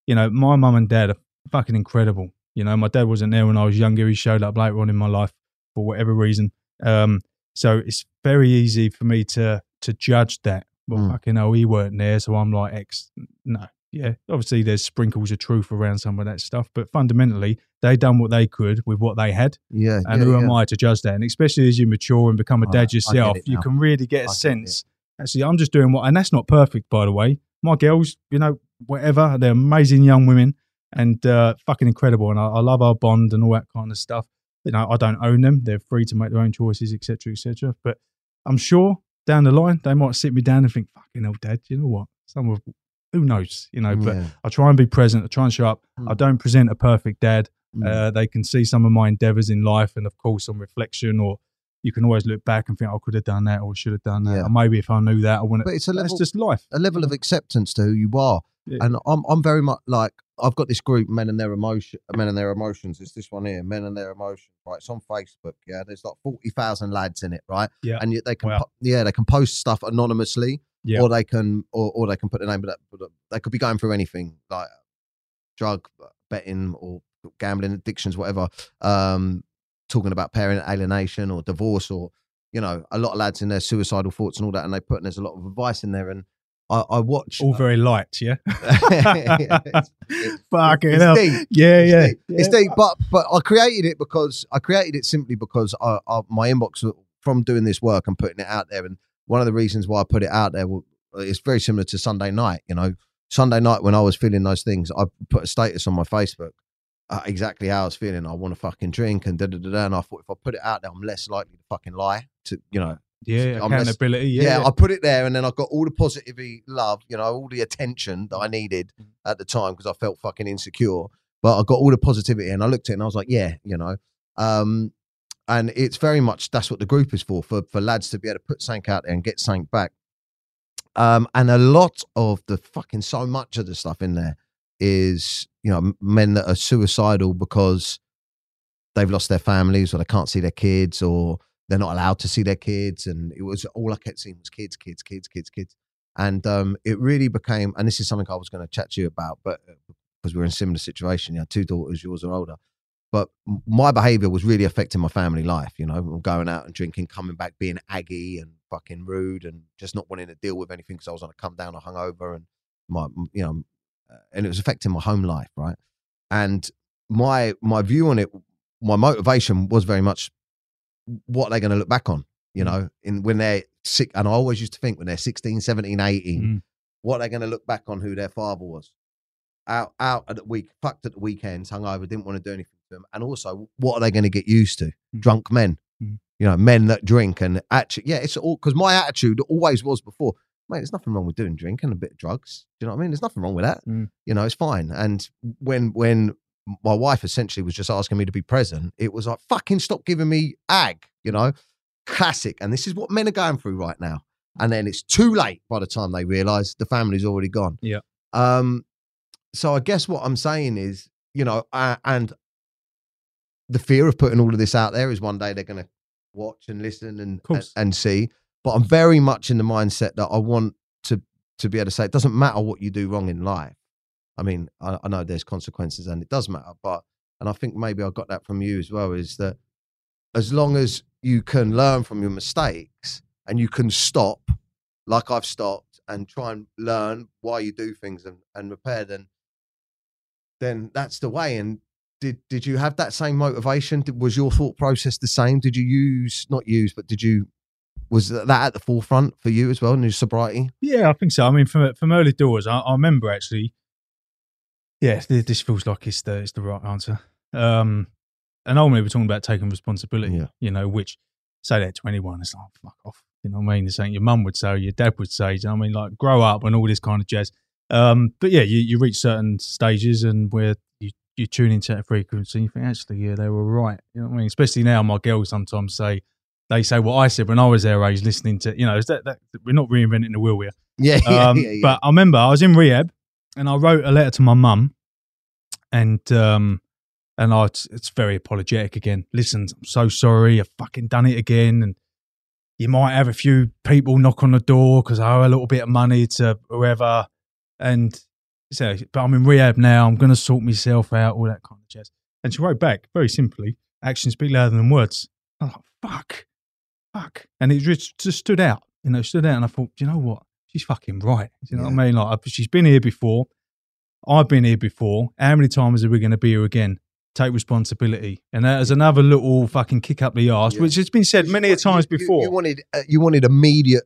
[SPEAKER 3] you know, my mum and dad are fucking incredible. You know, my dad wasn't there when I was younger. He showed up later on in my life for whatever reason. Um, so it's very easy for me to to judge that. Well,
[SPEAKER 2] Mm.
[SPEAKER 3] fucking hell, he weren't there, so I'm like X. No, yeah, obviously there's sprinkles of truth around some of that stuff, but fundamentally they done what they could with what they had,
[SPEAKER 2] yeah.
[SPEAKER 3] and
[SPEAKER 2] yeah,
[SPEAKER 3] who
[SPEAKER 2] yeah.
[SPEAKER 3] am I to judge that? And especially as you mature and become a
[SPEAKER 2] I- I
[SPEAKER 3] dad
[SPEAKER 2] get
[SPEAKER 3] yourself, you can really get
[SPEAKER 2] I
[SPEAKER 3] a
[SPEAKER 2] get
[SPEAKER 3] sense. Actually, I'm just doing what, and that's not perfect, by the way. My girls, you know, whatever, they're amazing young women, and uh, fucking incredible. And I, I love our bond and all that kind of stuff. You know, I don't own them; they're free to make their own choices, etc., etc. But I'm sure down the line they might sit me down and think, "Fucking hell, Dad, you know what? Some of who knows, you know." But
[SPEAKER 2] Yeah.
[SPEAKER 3] I try and be present. I try and show up. I
[SPEAKER 2] Mm.
[SPEAKER 3] don't present a perfect dad.
[SPEAKER 2] Mm.
[SPEAKER 3] Uh, they can see some of my endeavors in life, and of course, on reflection, or you can always look back and think, "I could have done that, or should have done that."
[SPEAKER 2] Yeah.
[SPEAKER 3] Or maybe if I knew that, I wouldn't.
[SPEAKER 2] but it's a
[SPEAKER 3] That's
[SPEAKER 2] level,
[SPEAKER 3] just life.
[SPEAKER 2] a level of acceptance to who you are.
[SPEAKER 3] Yeah.
[SPEAKER 2] And I'm I'm very much like I've got this group, Men and Their Emotion, Men and Their Emotions. It's this one here, Men and Their Emotions. Right, it's on Facebook. Yeah, there's like forty thousand lads in it. Right,
[SPEAKER 3] Yeah.
[SPEAKER 2] and they can,
[SPEAKER 3] Wow.
[SPEAKER 2] po- yeah, they can post stuff anonymously,
[SPEAKER 3] Yeah.
[SPEAKER 2] or they can, or, or they can put the name of that. But they could be going through anything like drug betting or gambling addictions, whatever. Um, talking about parent alienation or divorce, or you know, a lot of lads in their suicidal thoughts and all that, and they put and there's a lot of advice in there. And I, I watch
[SPEAKER 3] All very light, yeah.
[SPEAKER 2] It's- it's-
[SPEAKER 3] Fucking
[SPEAKER 2] it's
[SPEAKER 3] hell.
[SPEAKER 2] deep.
[SPEAKER 3] Yeah,
[SPEAKER 2] It's
[SPEAKER 3] yeah.
[SPEAKER 2] deep. It's deep, but but I created it because I created it simply because I, I, my inbox from doing this work and putting it out there, and one of the reasons why I put it out there well, it's very similar to Sunday night. You know, Sunday night when I was feeling those things, I put a status on my Facebook. Uh, exactly how I was feeling. I want to fucking drink and da da da da. And I thought if I put it out there, I'm less likely to fucking lie. To you know,
[SPEAKER 3] Yeah, accountability.
[SPEAKER 2] yeah,
[SPEAKER 3] Yeah,
[SPEAKER 2] I put it there, and then I got all the positivity, love, you know, all the attention that I needed
[SPEAKER 3] Mm.
[SPEAKER 2] at the time because I felt fucking insecure. But I got all the positivity, and I looked at it, and I was like, yeah, you know, um, and it's very much that's what the group is for for for lads to be able to put sank out there and get sank back. Um, and a lot of the fucking so much of the stuff in there is you know men that are suicidal because they've lost their families or they can't see their kids or they're not allowed to see their kids and it was all i kept seeing was kids kids kids kids kids. And um it really became and this is something i was going to chat to you about but because we're in a similar situation you know two daughters yours are older. But my behavior was really affecting my family life you know going out and drinking coming back being aggy and fucking rude and just not wanting to deal with anything because i was on a come down or hungover and my you know uh, and it was affecting my home life right? And my my view on it my motivation was very much what are they going to look back on you know in when they're sick and i always used to think when they're 16 17 18
[SPEAKER 3] Mm.
[SPEAKER 2] what are they going to look back on who their father was out out at the week fucked at the weekends hungover didn't want to do anything to them and also what are they going to get used to
[SPEAKER 3] Mm.
[SPEAKER 2] drunk men
[SPEAKER 3] Mm.
[SPEAKER 2] you know men that drink and actually yeah it's all because my attitude always was before mate there's nothing wrong with doing drinking a bit of drugs do you know what i mean there's nothing wrong with that
[SPEAKER 3] Mm.
[SPEAKER 2] you know it's fine and when when my wife essentially was just asking me to be present it was like fucking stop giving me ag you know? Classic and this is what men are going through right now and then it's too late by the time they realize the family's already gone.
[SPEAKER 3] Yeah.
[SPEAKER 2] um so i guess what i'm saying is you know uh, and the fear of putting all of this out there is one day they're going to watch and listen and, and and see but i'm very much in the mindset that i want to to be able to say it doesn't matter what you do wrong in life i mean i, I know there's consequences and it does matter but and i think maybe i got that from you as well is that as long as you can learn from your mistakes and you can stop like i've stopped and try and learn why you do things and, and repair then then that's the way and did did you have that same motivation Did, was your thought process the same did you use not use but did you was that at the forefront for you as well in your sobriety
[SPEAKER 3] Yeah, I think so. I mean, from from early doors, I, I remember actually. Yeah, this feels like it's the it's the right answer. Um, and ultimately, we're talking about taking responsibility.
[SPEAKER 2] Yeah.
[SPEAKER 3] You know, which say that to anyone, it's like fuck off. You know what I mean? It's something your mum would say, your dad would say. You know what I mean? Like grow up and all this kind of jazz. Um, but yeah, you, you reach certain stages and where you you tune into that frequency, and you think actually, yeah, they were right. You know what I mean? Especially now, my girls sometimes say. They say what I said when I was their age, listening to you know, is that, that we're not reinventing the wheel here.
[SPEAKER 2] yeah yeah,
[SPEAKER 3] Um, But I remember I was in rehab and I wrote a letter to my mum, and um, and I it's, very apologetic again. Listen, I'm so sorry. I've fucking done it again, and you might have a few people knock on the door because I owe a little bit of money to whoever, and so but I'm in rehab now. I'm to sort myself out, all that kind of jazz. And she wrote back very simply, "Actions speak louder than words." I was like, "Fuck, fuck," and it just, just stood out. You know, stood out, and I thought, "Do you know what? She's fucking right. You know what I mean? Like, she's been here before. I've been here before. How many times are we going to be here again? Take responsibility. And that is another little fucking kick up the arse,
[SPEAKER 2] Yeah.
[SPEAKER 3] which has been said many
[SPEAKER 2] you-
[SPEAKER 3] a times
[SPEAKER 2] you-
[SPEAKER 3] before.
[SPEAKER 2] You, wanted uh, you wanted immediate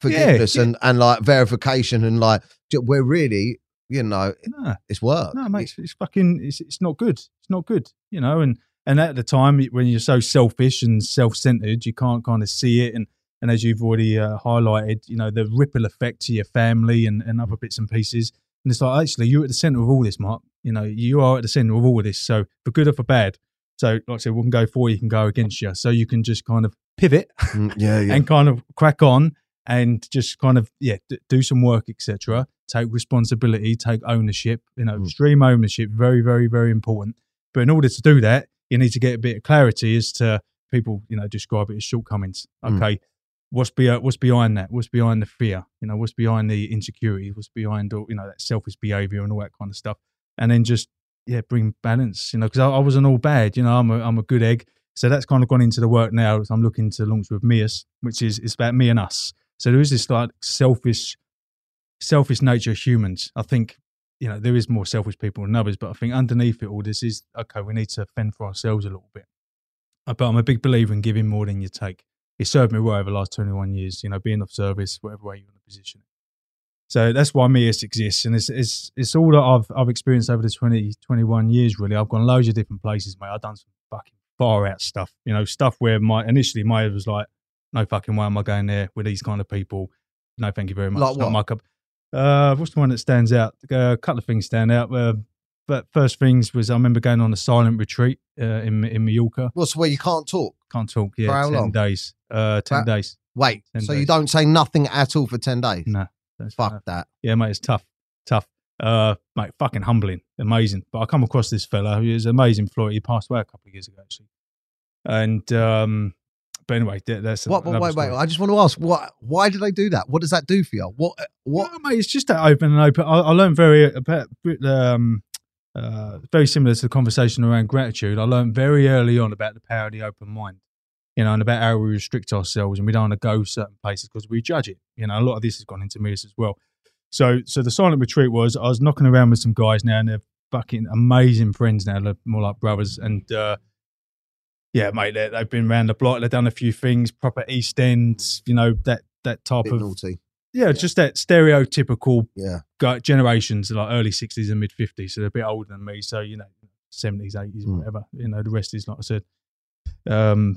[SPEAKER 2] forgiveness
[SPEAKER 3] yeah.
[SPEAKER 2] and and like verification and like we're really you know,
[SPEAKER 3] No,
[SPEAKER 2] it's work.
[SPEAKER 3] no, mate, it's, it's fucking, it's, it's not good. It's not good, you know. And and at the time when you're so selfish and self-centered, you can't kind of see it. And and as you've already uh, highlighted, you know, the ripple effect to your family and, and other bits and pieces. And it's like actually you're at the center of all this, Mark. You know, you are at the center of all of this. So for good or for bad. So like I said, we can go for you, can go against you. So you can just kind of pivot
[SPEAKER 2] Mm, yeah, yeah.
[SPEAKER 3] and kind of crack on and just kind of yeah d- do some work etc take responsibility take ownership you know
[SPEAKER 2] Mm.
[SPEAKER 3] extreme ownership very very very important but in order to do that you need to get a bit of clarity as to people you know describe it as shortcomings
[SPEAKER 2] Mm.
[SPEAKER 3] What's be what's behind that what's behind the fear you know what's behind the insecurity what's behind all you know that selfish behavior and all that kind of stuff and then just yeah bring balance you know because I, I wasn't all bad you know i'm a, I'm a good egg so that's kind of gone into the work now. I'm looking to launch with MEUS, which is it's about me and us. So there is this like selfish, selfish nature of humans. I think you know there is more selfish people than others, but I think underneath it all, this is okay. We need to fend for ourselves a little bit. Uh, But I'm a big believer in giving more than you take. It served me well over the last 21 years. You know, being of service, whatever way you want to position it. So that's why MEUS exists, and it's it's it's all that I've I've experienced over the 20, 21 years. Really, I've gone loads of different places, mate. I've done some fucking far out stuff. You know, stuff where my initially my head was like, no fucking way am I going there with these kind of people. No, thank you very much.
[SPEAKER 2] Like
[SPEAKER 3] It's not
[SPEAKER 2] what?
[SPEAKER 3] my cup. Uh, what's the one that stands out? Uh, a couple of things stand out. Uh, but first things was I remember going on a silent retreat uh, in in Mallorca.
[SPEAKER 2] What's where you can't talk?
[SPEAKER 3] Can't talk. Yeah,
[SPEAKER 2] For how
[SPEAKER 3] ten
[SPEAKER 2] long?
[SPEAKER 3] days. Uh, ten days.
[SPEAKER 2] Wait,
[SPEAKER 3] Ten
[SPEAKER 2] so you
[SPEAKER 3] days.
[SPEAKER 2] don't say nothing at all for ten days?
[SPEAKER 3] No, That's,
[SPEAKER 2] Fuck
[SPEAKER 3] uh,
[SPEAKER 2] that.
[SPEAKER 3] yeah, mate, it's tough, tough. Uh, mate, fucking humbling, amazing. But I come across this fella who is amazing. Floyd, he passed away a couple of years ago, actually. And um, but anyway, that, that's
[SPEAKER 2] What? But
[SPEAKER 3] another
[SPEAKER 2] wait, wait.
[SPEAKER 3] story.
[SPEAKER 2] I just want to ask. What? Why do they do that? What does that do for you? What? What?
[SPEAKER 3] Well, mate, it's just that open and open. I, I learned very about um, uh, very similar to the conversation around gratitude. I learned very early on about the power of the open mind, you know, and about how we restrict ourselves and we don't want to go certain places because we judge it. You know, a lot of this has gone into me as well. So, so the silent retreat was I was knocking around with some guys now, and they're fucking amazing friends now. They're more like brothers, and uh, yeah, mate, they, they've been around the block. They've done a few things, proper East End, you know, that that type of
[SPEAKER 2] naughty.
[SPEAKER 3] Yeah, just that stereotypical
[SPEAKER 2] Yeah.
[SPEAKER 3] generations, like early sixties and mid fifties, so they're a bit older than me. So you know, seventies, eighties,
[SPEAKER 2] Mm.
[SPEAKER 3] whatever. You know, the rest is like I said. Um,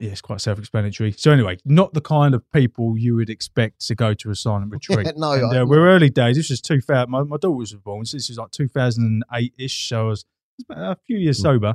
[SPEAKER 3] yeah, it's quite self-explanatory. So anyway, not the kind of people you would expect to go to a silent retreat.
[SPEAKER 2] no,
[SPEAKER 3] and, uh, we're early days. This was two thousand. My, my daughter was born. So this was like two thousand and eight ish. So I was a few years
[SPEAKER 2] Mm.
[SPEAKER 3] sober,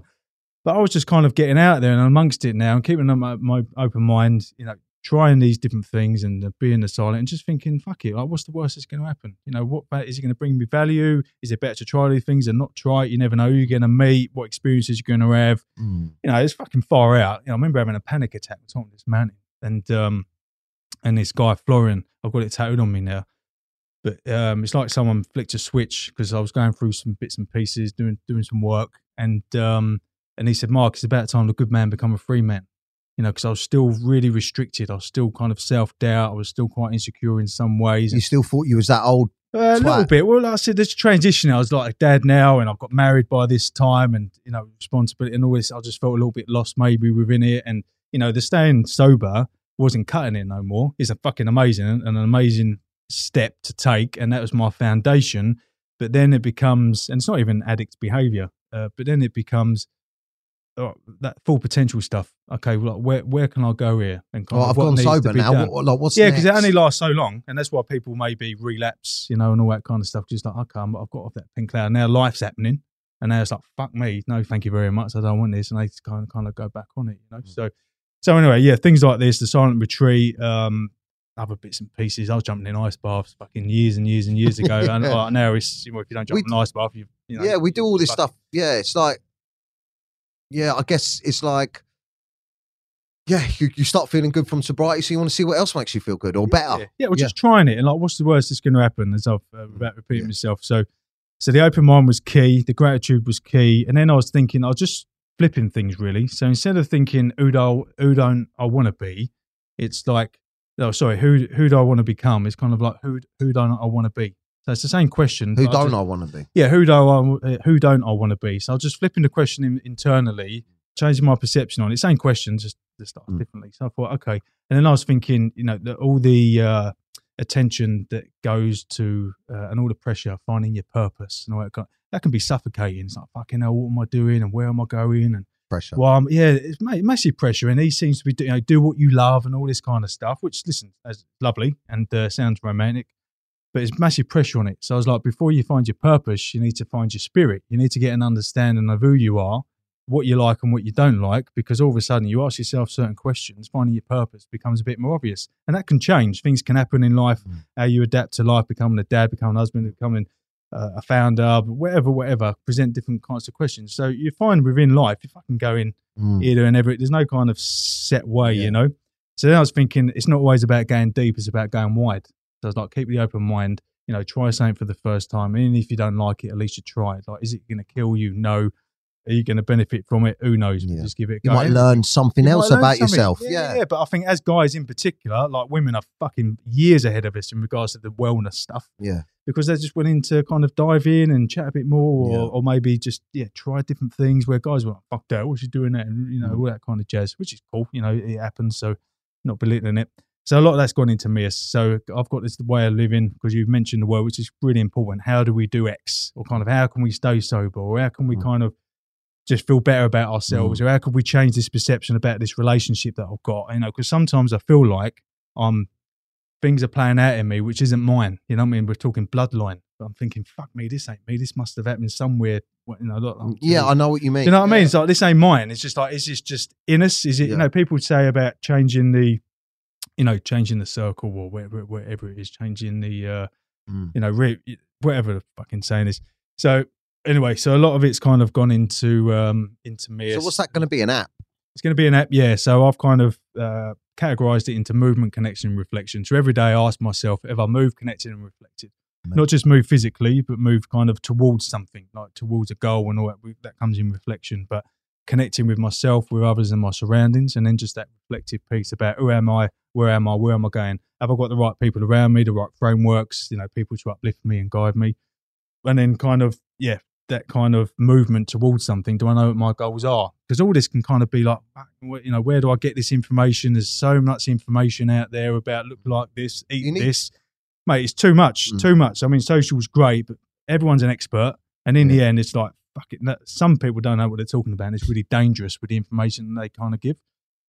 [SPEAKER 3] but I was just kind of getting out there and amongst it now and keeping my, my open mind. You know, trying these different things and being the silent and just thinking, fuck it, like what's the worst that's going to happen? You know, what is it going to bring me value? Is it better to try these things and not try it? You never know who you're going to meet, what experiences you're going to have.
[SPEAKER 2] Mm.
[SPEAKER 3] You know, it's fucking far out. You know, I remember having a panic attack on top of this mountain, and um, and this guy Florian, I've got it tattooed on me now. But um, it's like someone flicked a switch because I was going through some bits and pieces, doing doing some work, and um, and he said, "Mark, it's about time the good man become a free man." You know, because I was still really restricted. I was still kind of self doubt. I was still quite insecure in some ways.
[SPEAKER 2] You still thought you was that old?
[SPEAKER 3] Uh, a little bit. Well, like I said, there's transition. I was like a dad now, and I've got married by this time, and you know, responsibility and all this. I just felt a little bit lost, maybe within it, and you know, the staying sober wasn't cutting it no more. It's a fucking amazing and an amazing step to take, and that was my foundation. But then it becomes, and it's not even addict behavior, uh, but then it becomes uh, that full potential stuff. Okay, well, like, where where can I go here? And kind
[SPEAKER 2] Well,
[SPEAKER 3] of
[SPEAKER 2] I've gone sober now. What, like, what's
[SPEAKER 3] Yeah, because it only lasts so long, and that's why people maybe relapse, you know, and all that kind of stuff. Just like, okay, I'm, I've got off that pink cloud. Now life's happening, and now it's like, fuck me, no, thank you very much. I don't want this, and they kind of kind of go back on it, you know.
[SPEAKER 2] Mm.
[SPEAKER 3] So, so anyway, yeah, things like this, the silent retreat, um, other bits and pieces. I was jumping in ice baths fucking years and years and years ago, and like, now it's you know, if you don't jump
[SPEAKER 2] We
[SPEAKER 3] in ice bath, you, you know,
[SPEAKER 2] yeah, we do all this stuff. Yeah, it's like, yeah, I guess it's like, yeah, you, you start feeling good from sobriety, so you want to see what else makes you feel good or better.
[SPEAKER 3] Yeah, yeah we're
[SPEAKER 2] Yeah.
[SPEAKER 3] just trying it, and like, what's the worst that's going to happen? As I've uh, without repeating
[SPEAKER 2] Yeah.
[SPEAKER 3] myself. So, so the open mind was key, the gratitude was key, and then I was thinking, I was just flipping things really. So instead of thinking who do who don't I want to be, it's like, oh, sorry, who who do I want to become? It's kind of like who who don't I want to be? So it's the same question.
[SPEAKER 2] Who don't
[SPEAKER 3] just-
[SPEAKER 2] I want to be?
[SPEAKER 3] yeah, who don't I uh, who don't I want to be? So I was just flipping the question in, internally, changing my perception on it. Same question, just just asked
[SPEAKER 2] Mm.
[SPEAKER 3] differently. So I thought, okay, and then I was thinking, you know, that all the uh, attention that goes to uh, and all the pressure finding your purpose and all that kind that can be suffocating. It's like fucking hell, what am I doing and where am I going and
[SPEAKER 2] Pressure.
[SPEAKER 3] well, um, yeah, it's massive pressure, and he seems to be, do, you know, do what you love and all this kind of stuff. Which, listen, is lovely and uh, sounds romantic, but it's massive pressure on it. So I was like, before you find your purpose, you need to find your spirit. You need to get an understanding of who you are, what you like and what you don't like, because all of a sudden you ask yourself certain questions, finding your purpose becomes a bit more obvious, and that can change. Things can happen in life.
[SPEAKER 2] Mm.
[SPEAKER 3] How you adapt to life, becoming a dad, becoming a husband, becoming uh, a founder, whatever, whatever, present different kinds of questions. So you find within life, if I can go in
[SPEAKER 2] Mm.
[SPEAKER 3] either and every, there's no kind of set way,
[SPEAKER 2] Yeah.
[SPEAKER 3] you know. So then I was thinking, it's not always about going deep; it's about going wide. So I was like, keep the open mind. You know, try something for the first time, and if you don't like it, at least you try it. Like, is it going to kill you? No. Are you going to benefit from it? Who knows?
[SPEAKER 2] Yeah.
[SPEAKER 3] Just give it. A
[SPEAKER 2] You might learn something
[SPEAKER 3] you
[SPEAKER 2] else
[SPEAKER 3] learn
[SPEAKER 2] about
[SPEAKER 3] something.
[SPEAKER 2] yourself.
[SPEAKER 3] Yeah,
[SPEAKER 2] Yeah.
[SPEAKER 3] yeah, but I think as guys in particular, like women are fucking years ahead of us in regards to the wellness stuff
[SPEAKER 2] Yeah.
[SPEAKER 3] because they're just willing to kind of dive in and chat a bit more, or,
[SPEAKER 2] Yeah.
[SPEAKER 3] or maybe just yeah try different things. Where guys were like, "Fuck that, what's you doing that?" and you know
[SPEAKER 2] Mm.
[SPEAKER 3] all that kind of jazz, which is cool. You know, it happens, so not belittling it. So a lot of that's gone into me. So I've got this way of living because you've mentioned the word, which is really important. How do we do X, or kind of how can we stay sober, or how can we
[SPEAKER 2] Mm.
[SPEAKER 3] kind of just feel better about ourselves, or how could we change this perception about this relationship that I've got? You know, because sometimes I feel like I'm things are playing out in me which isn't mine. You know what I mean? We're talking bloodline. But I'm thinking, fuck me, this ain't me. This must have happened somewhere. what- You know, like-
[SPEAKER 2] Yeah, I know what you mean.
[SPEAKER 3] you know what I mean? It's like this ain't mine. It's just like, is this just in us? Is it,
[SPEAKER 2] Yeah.
[SPEAKER 3] you know, people say about changing the, you know, changing the circle or wherever, whatever it is, changing the, uh,
[SPEAKER 2] Mm.
[SPEAKER 3] you know, re- whatever the fucking saying is. So anyway, so a lot of it's kind of gone into, um, into me.
[SPEAKER 2] So what's that going to be? An app?
[SPEAKER 3] It's going to be an app, yeah. So I've kind of uh, categorized it into movement, connection, reflection. So every day I ask myself, have I moved, connected, and reflected? Not just move physically, but move kind of towards something, like towards a goal and all that. That comes in reflection, but connecting with myself, with others, and my surroundings, and then just that reflective piece about who am I, where am I, where am I going? Have I got the right people around me, the right frameworks, you know, people to uplift me and guide me? And then kind of, yeah, that kind of movement towards something. Do I know what my goals are? Because all this can kind of be like, you know, where do I get this information? There's so much information out there about look like this, eat
[SPEAKER 2] You need-
[SPEAKER 3] this. Mate, it's too much,
[SPEAKER 2] Mm.
[SPEAKER 3] too much. I mean, social's great, but everyone's an expert. And in the end, it's like, fuck it. Some people don't know what they're talking about. And it's really dangerous with the information they kind of give.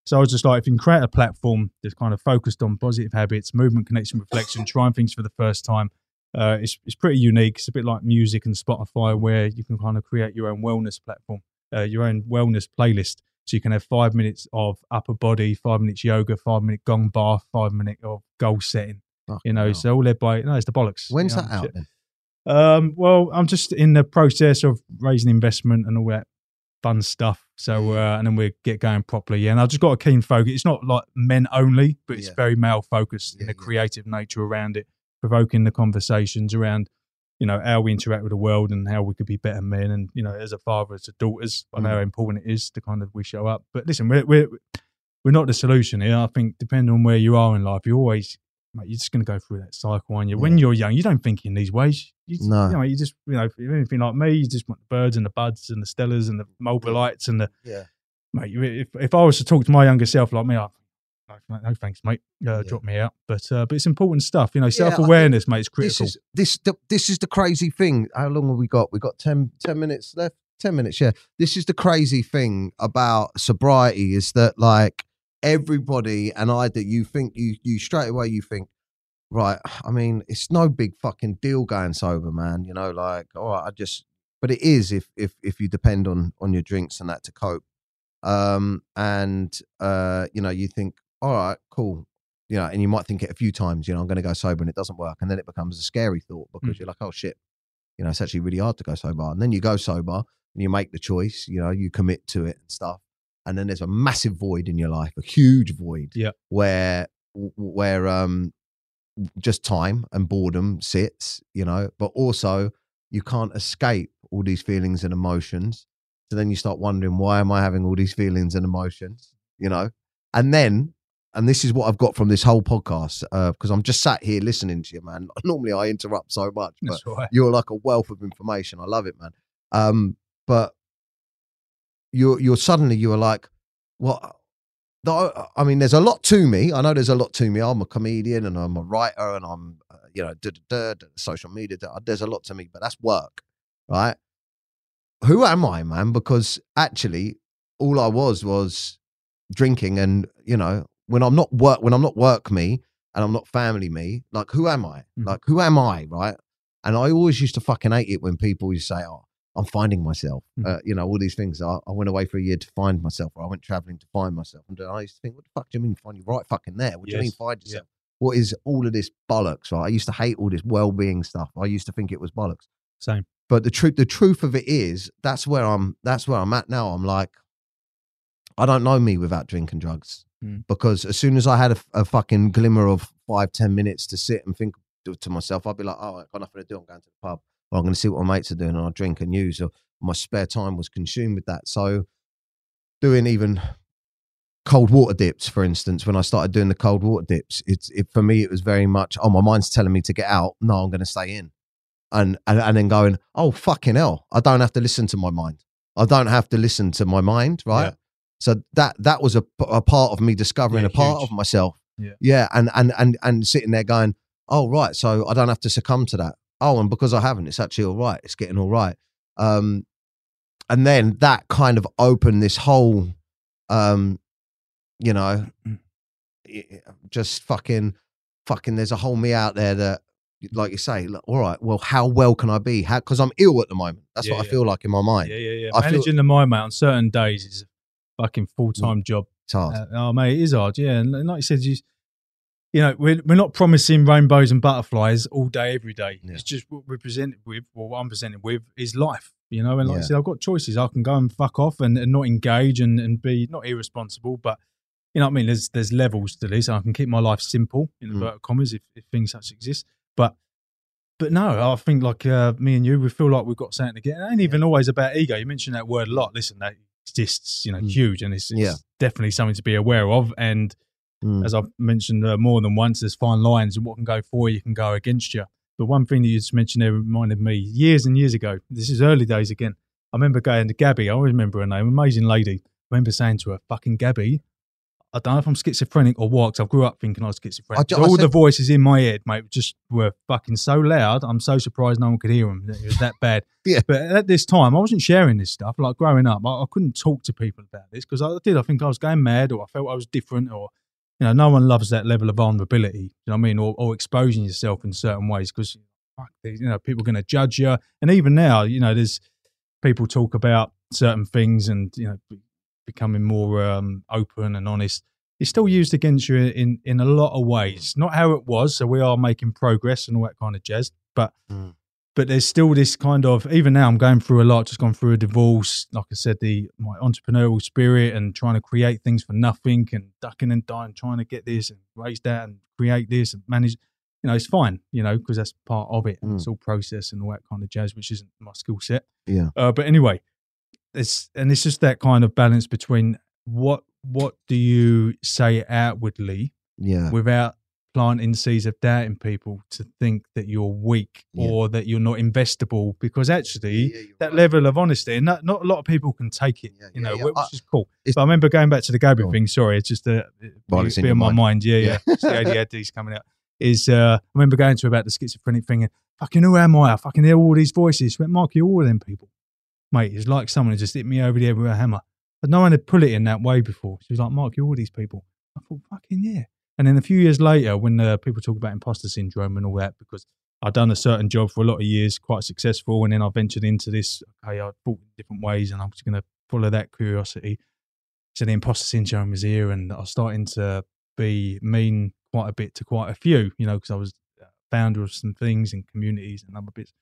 [SPEAKER 3] So I was just like, if you can create a platform that's kind of focused on positive habits, movement, connection, reflection, trying things for the first time, uh, it's, it's pretty unique. It's a bit like music and Spotify, where you can kind of create your own wellness platform, uh, your own wellness playlist. So you can have five minutes of upper body, five minutes yoga, five minute gong bath, five minute of goal setting.
[SPEAKER 2] Fucking
[SPEAKER 3] You know,
[SPEAKER 2] hell.
[SPEAKER 3] so all led by no, it's the bollocks.
[SPEAKER 2] When's
[SPEAKER 3] you know,
[SPEAKER 2] that out then?
[SPEAKER 3] Um, well, I'm just in the process of raising investment and all that fun stuff. So, uh, and then we get going properly. Yeah, and I've just got a keen focus. It's not like men only, but it's
[SPEAKER 2] Yeah.
[SPEAKER 3] very male focused in
[SPEAKER 2] Yeah,
[SPEAKER 3] the
[SPEAKER 2] yeah.
[SPEAKER 3] creative nature around it, provoking the conversations around, you know, how we interact with the world and how we could be better men. And you know, as a father, as a daughters, I know
[SPEAKER 2] Mm.
[SPEAKER 3] how important it is to kind of we show up. But listen, we're we're we're not the solution here. I think depending on where you are in life, you always. Mate, you're just going to go through that cycle, and you when you're young, you don't think in these ways. You,
[SPEAKER 2] No.
[SPEAKER 3] you know, you just you know, if you're anything like me, you just want the birds and the buds and the stellars and the mobilites and the
[SPEAKER 2] Yeah.
[SPEAKER 3] mate. If if I was to talk to my younger self like me, I no, no thanks, mate. Uh,
[SPEAKER 2] Yeah.
[SPEAKER 3] Drop me out. But uh, but it's important stuff. You know,
[SPEAKER 2] Yeah,
[SPEAKER 3] self awareness, mate, is
[SPEAKER 2] This
[SPEAKER 3] critical.
[SPEAKER 2] is this the, this is the crazy thing. How long have we got? We got 10, 10 minutes left. Ten minutes, yeah. This is the crazy thing about sobriety is that like everybody and I that you think you you straight away you think right. I mean, it's no big fucking deal going sober, man. You know, like all right, I just. But it is if if if you depend on on your drinks and that to cope. Um and uh you know you think all right cool you know, and you might think it a few times, you know, I'm going to go sober and it doesn't work. And then it becomes a scary thought because
[SPEAKER 3] Mm.
[SPEAKER 2] you're like, oh shit, you know, it's actually really hard to go sober. And then you go sober and you make the choice, you know, you commit to it and stuff. And then there's a massive void in your life, a huge void
[SPEAKER 3] Yeah.
[SPEAKER 2] where, where, um, just time and boredom sits, you know, but also you can't escape all these feelings and emotions. So then you start wondering, why am I having all these feelings and emotions, you know? And then and this is what I've got from this whole podcast because I'm just sat here listening to you, man. Normally I interrupt so much, but
[SPEAKER 3] right.
[SPEAKER 2] you're like a wealth of information. I love it, man. Um, but you're you're suddenly you are like, what? Though, I mean, there's a lot to me. I know there's a lot to me. I'm a comedian and I'm a writer and I'm, uh, you know, da, da, da, social media. there's a lot to me, but that's work, right? Who am I, man? Because actually, all I was was drinking, and you know, when I'm not work, when I'm not work me, and I'm not family me, like who am I?
[SPEAKER 3] Mhm.
[SPEAKER 2] Like who am I, right? And I always used to fucking hate it when people used to say, "Oh, I'm finding myself,"
[SPEAKER 3] Mhm.
[SPEAKER 2] uh, you know, all these things. I, I went away for a year to find myself, or I went traveling to find myself, and I used to think, "What the fuck do you mean find you right fucking there? What do you mean
[SPEAKER 3] Yes.
[SPEAKER 2] find
[SPEAKER 3] Yeah.
[SPEAKER 2] yourself?" What is all of this bollocks? Right? I used to hate all this well-being stuff. I used to think it was bollocks.
[SPEAKER 3] Same.
[SPEAKER 2] But the truth, the truth of it is, that's where I'm. That's where I'm at now. I'm like, I don't know me without drinking drugs
[SPEAKER 3] Mm.
[SPEAKER 2] because as soon as I had a, a fucking glimmer of five, ten minutes to sit and think to, to myself, I'd be like, oh, I've got nothing to do. I'm going to the pub, or I'm going to see what my mates are doing, and I'll drink and use. Or my spare time was consumed with that. So, doing even cold water dips, for instance, when I started doing the cold water dips, it's it for me it was very much, oh, my mind's telling me to get out. No, I'm going to stay in and, and and then going, oh fucking hell, I don't have to listen to my mind. I don't have to listen to my mind, right?
[SPEAKER 3] Yeah.
[SPEAKER 2] So that that was a, a part of me discovering
[SPEAKER 3] Yeah,
[SPEAKER 2] a part
[SPEAKER 3] huge.
[SPEAKER 2] of myself.
[SPEAKER 3] Yeah.
[SPEAKER 2] yeah, and and and and sitting there going, oh right, so I don't have to succumb to that. Oh, and because I haven't, it's actually all right. It's getting all right. Um, and then that kind of opened this whole, um, you know,
[SPEAKER 3] Mm.
[SPEAKER 2] just fucking, fucking. There's a whole me out there that like you say, look, all right, well, how well can I be? How because I'm ill at the moment. That's
[SPEAKER 3] Yeah,
[SPEAKER 2] what I feel like in my mind.
[SPEAKER 3] Yeah, yeah, yeah.
[SPEAKER 2] I feel-
[SPEAKER 3] Managing the mind, mate, on certain days is a fucking full time job.
[SPEAKER 2] It's hard.
[SPEAKER 3] Uh, oh, mate, it is hard. Yeah, and like you said, you, you know, we're we're not promising rainbows and butterflies all day, every day.
[SPEAKER 2] Yeah.
[SPEAKER 3] It's just what we're presented with, or what I'm presented with, is life. You know, and like
[SPEAKER 2] Yeah.
[SPEAKER 3] I said, I've got choices. I can go and fuck off and, and not engage and, and be not irresponsible, but you know what I mean. There's there's levels to this. I can keep my life simple in
[SPEAKER 2] Mm.
[SPEAKER 3] inverted commas if, if things such exist, but. But no, I think like uh, me and you, we feel like we've got something to get. It ain't even always about ego. You mentioned that word a lot. Listen, that exists, you know,
[SPEAKER 2] Mm.
[SPEAKER 3] huge, and it's, it's
[SPEAKER 2] Yeah.
[SPEAKER 3] definitely something to be aware of. And
[SPEAKER 2] Mm.
[SPEAKER 3] as I've mentioned uh, more than once, there's fine lines and what can go for you, can go against you. But one thing that you just mentioned there reminded me years and years ago. This is early days again. I remember going to Gabby. I always remember her name, amazing lady. I remember saying to her, "Fucking Gabby." I don't know if I'm schizophrenic or what. I grew up thinking I was schizophrenic.
[SPEAKER 2] I ju- I
[SPEAKER 3] All the voices in my head, mate, just were fucking so loud. I'm so surprised no one could hear them. It was that bad.
[SPEAKER 2] Yeah.
[SPEAKER 3] But at this time, I wasn't sharing this stuff. Like growing up, I, I couldn't talk to people about this because I did. I think I was going mad, or I felt I was different, or you know, no one loves that level of vulnerability. You know what I mean? Or, or exposing yourself in certain ways because you know people are going to judge you. And even now, you know, there's people talk about certain things and you know becoming more um, open and honest. It's still used against you in in a lot of ways. Not how it was. So we are making progress and all that kind of jazz, but.
[SPEAKER 2] Mm.
[SPEAKER 3] But there's still this kind of even now I'm going through a lot, just gone through a divorce. Like I said, the my entrepreneurial spirit and trying to create things for nothing and ducking and dying, trying to get this and raise that and create this and manage. You know, it's fine, you know, because that's part of it.
[SPEAKER 2] Mm.
[SPEAKER 3] It's all process and all that kind of jazz, which isn't my skill set.
[SPEAKER 2] Yeah.
[SPEAKER 3] Uh, but anyway, it's and it's just that kind of balance between what what do you say outwardly
[SPEAKER 2] Yeah.
[SPEAKER 3] without planting seeds of doubt in people to think that you're weak
[SPEAKER 2] Yeah.
[SPEAKER 3] or that you're not investable because actually
[SPEAKER 2] Yeah,
[SPEAKER 3] that
[SPEAKER 2] right.
[SPEAKER 3] level of honesty and not, not a lot of people can take it
[SPEAKER 2] Yeah,
[SPEAKER 3] you know which
[SPEAKER 2] I-
[SPEAKER 3] is cool. but I remember going back to the Gabby thing sorry it's just a
[SPEAKER 2] While
[SPEAKER 3] a
[SPEAKER 2] it's in
[SPEAKER 3] bit my
[SPEAKER 2] mind.
[SPEAKER 3] mind. Yeah yeah,
[SPEAKER 2] Yeah.
[SPEAKER 3] The ADHD's coming out. Is uh, I remember going to about the schizophrenic thing and fucking who am I? I fucking hear all these voices. She went Mark you're all of them people. Mate it's like someone just hit me over the head with a hammer. But no one had put it in that way before. She was like Mark you're all these people. I thought fucking yeah and then a few years later, when uh, people talk about imposter syndrome and all that, because I'd done a certain job for a lot of years, quite successful, and then I ventured into this. Okay, I thought in different ways, and I was going to follow that curiosity. So the imposter syndrome was here, and I was starting to be mean quite a bit to quite a few, you know, because I was founder of some things and communities and other bits.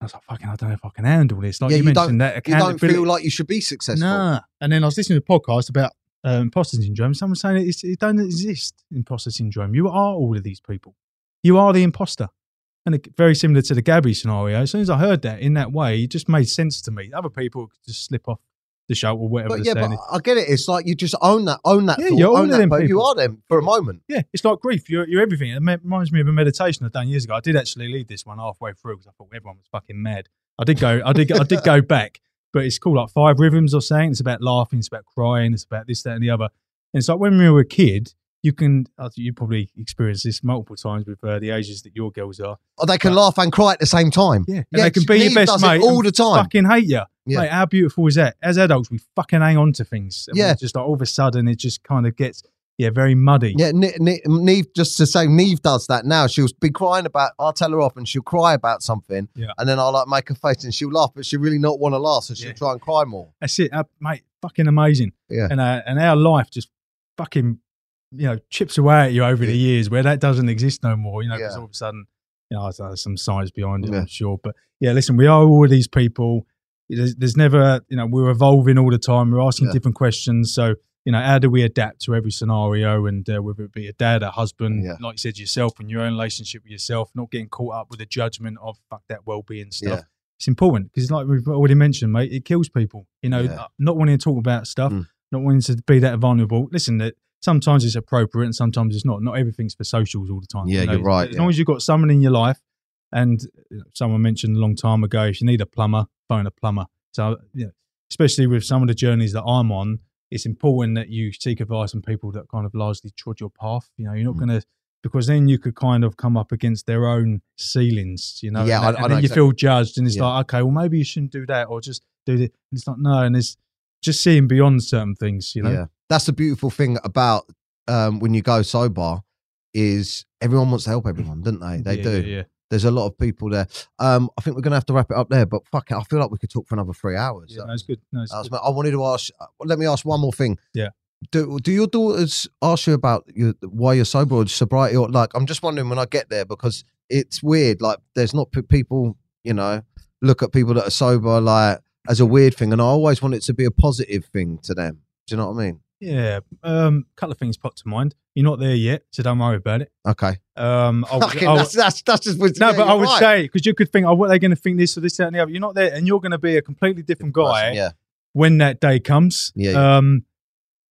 [SPEAKER 3] I was like, fucking, I don't know if I can handle this. Like
[SPEAKER 2] Yeah,
[SPEAKER 3] you,
[SPEAKER 2] you don't-
[SPEAKER 3] mentioned that
[SPEAKER 2] You don't feel like you should be successful.
[SPEAKER 3] Nah. And then I was listening to a podcast about uh, imposter syndrome. Someone saying it, it don't exist, imposter syndrome. You are all of these people. You are the imposter. And it, very similar to the Gabby scenario. As soon as I heard that in that way, it just made sense to me. Other people could just slip off the show or whatever
[SPEAKER 2] But yeah, but I get it. It's like you just own that, own that.
[SPEAKER 3] Yeah,
[SPEAKER 2] thought,
[SPEAKER 3] you're
[SPEAKER 2] own that
[SPEAKER 3] them
[SPEAKER 2] person. You are them for a moment.
[SPEAKER 3] Yeah, it's like grief. You're, you're everything. It reminds me of a meditation I've done years ago. I did actually leave this one halfway through because I thought everyone was fucking mad. I did go, I did, I did go back, but it's called like five rhythms or saying. It's about laughing, it's about crying, it's about this, that, and the other. And it's like when we were a kid, you can, you probably experienced this multiple times with uh, the ages that your girls are.
[SPEAKER 2] Or they can
[SPEAKER 3] But-
[SPEAKER 2] laugh and cry at the same time.
[SPEAKER 3] Yeah. And
[SPEAKER 2] Yeah,
[SPEAKER 3] they can be your best mate.
[SPEAKER 2] all the time.
[SPEAKER 3] Fucking hate you.
[SPEAKER 2] Yeah.
[SPEAKER 3] Mate, how beautiful is that? As adults, we fucking hang on to things.
[SPEAKER 2] Yeah.
[SPEAKER 3] Just like all of a sudden, it just kind of gets, yeah, very muddy.
[SPEAKER 2] Yeah, Ne- Ne- Neve, just to say, Neve does that now. She'll be crying about, I'll tell her off and she'll cry about something.
[SPEAKER 3] Yeah.
[SPEAKER 2] And then I'll like make a face and she'll laugh, but she'll really not want to laugh. So she'll
[SPEAKER 3] Yeah.
[SPEAKER 2] try and cry more.
[SPEAKER 3] That's it, uh, mate. Fucking amazing.
[SPEAKER 2] Yeah.
[SPEAKER 3] And uh, and our life just fucking you know chips away at you over the years where that doesn't exist no more. You know, because
[SPEAKER 2] Yeah.
[SPEAKER 3] all of a sudden, you know, there's some science behind it,
[SPEAKER 2] Yeah.
[SPEAKER 3] I'm sure. But yeah, listen, we are all these people. There's, there's never, you know, we're evolving all the time. We're asking
[SPEAKER 2] Yeah.
[SPEAKER 3] different questions. So you know, how do we adapt to every scenario? And uh, whether it be a dad, a husband,
[SPEAKER 2] Yeah.
[SPEAKER 3] like you said yourself, and your own relationship with yourself, not getting caught up with the judgment of fuck that well-being stuff
[SPEAKER 2] Yeah.
[SPEAKER 3] it's important because, like we've already mentioned, mate, it kills people. You know,
[SPEAKER 2] Yeah.
[SPEAKER 3] uh, not wanting to talk about stuff,
[SPEAKER 2] Mm.
[SPEAKER 3] not wanting to be that vulnerable. Listen, that sometimes it's appropriate and sometimes it's not. Not everything's for socials all the time.
[SPEAKER 2] Yeah,
[SPEAKER 3] you know?
[SPEAKER 2] you're right,
[SPEAKER 3] As long as you've got someone in your life, and someone mentioned a long time ago, if you need a plumber, phone a plumber. So, you know, especially with some of the journeys that I'm on, it's important that you seek advice from people that kind of largely trod your path. You know, you're not
[SPEAKER 2] Mm.
[SPEAKER 3] going to because then you could kind of come up against their own ceilings, you know.
[SPEAKER 2] Yeah,
[SPEAKER 3] and,
[SPEAKER 2] I-
[SPEAKER 3] and
[SPEAKER 2] I know
[SPEAKER 3] then you
[SPEAKER 2] exactly.
[SPEAKER 3] feel judged, and it's
[SPEAKER 2] Yeah.
[SPEAKER 3] like, okay, well, maybe you shouldn't do that, or just do this. And it's like, no, and it's just seeing beyond certain things, you know.
[SPEAKER 2] Yeah. That's the beautiful thing about um, when you go sober is everyone wants to help everyone, don't they? They
[SPEAKER 3] Yeah,
[SPEAKER 2] do.
[SPEAKER 3] Yeah.
[SPEAKER 2] There's a lot of people there. Um, I think we're going to have to wrap it up there, but fuck it. I feel like we could talk for another three hours.
[SPEAKER 3] Yeah, no, it's good. No, it's
[SPEAKER 2] I, was-
[SPEAKER 3] good.
[SPEAKER 2] I wanted to ask. uh, Let me ask one more thing.
[SPEAKER 3] Yeah.
[SPEAKER 2] Do Do your daughters ask you about your, why you're sober or sobriety? Or like, I'm just wondering when I get there because it's weird. Like, there's not p- people, you know, look at people that are sober like as a weird thing, and I always want it to be a positive thing to them. Do you know what I mean?
[SPEAKER 3] Yeah. Um, a couple of things pop to mind. You're not there yet, so don't worry about it.
[SPEAKER 2] Okay.
[SPEAKER 3] Um, I would-
[SPEAKER 2] Fucking,
[SPEAKER 3] I would-
[SPEAKER 2] that's, that's that's just
[SPEAKER 3] no, but I would
[SPEAKER 2] right.
[SPEAKER 3] say because you could think, oh, what are they going to think this or this that, and the other? You're not there, and you're going to be a completely different guy
[SPEAKER 2] Yeah.
[SPEAKER 3] when that day comes.
[SPEAKER 2] Yeah, yeah.
[SPEAKER 3] Um,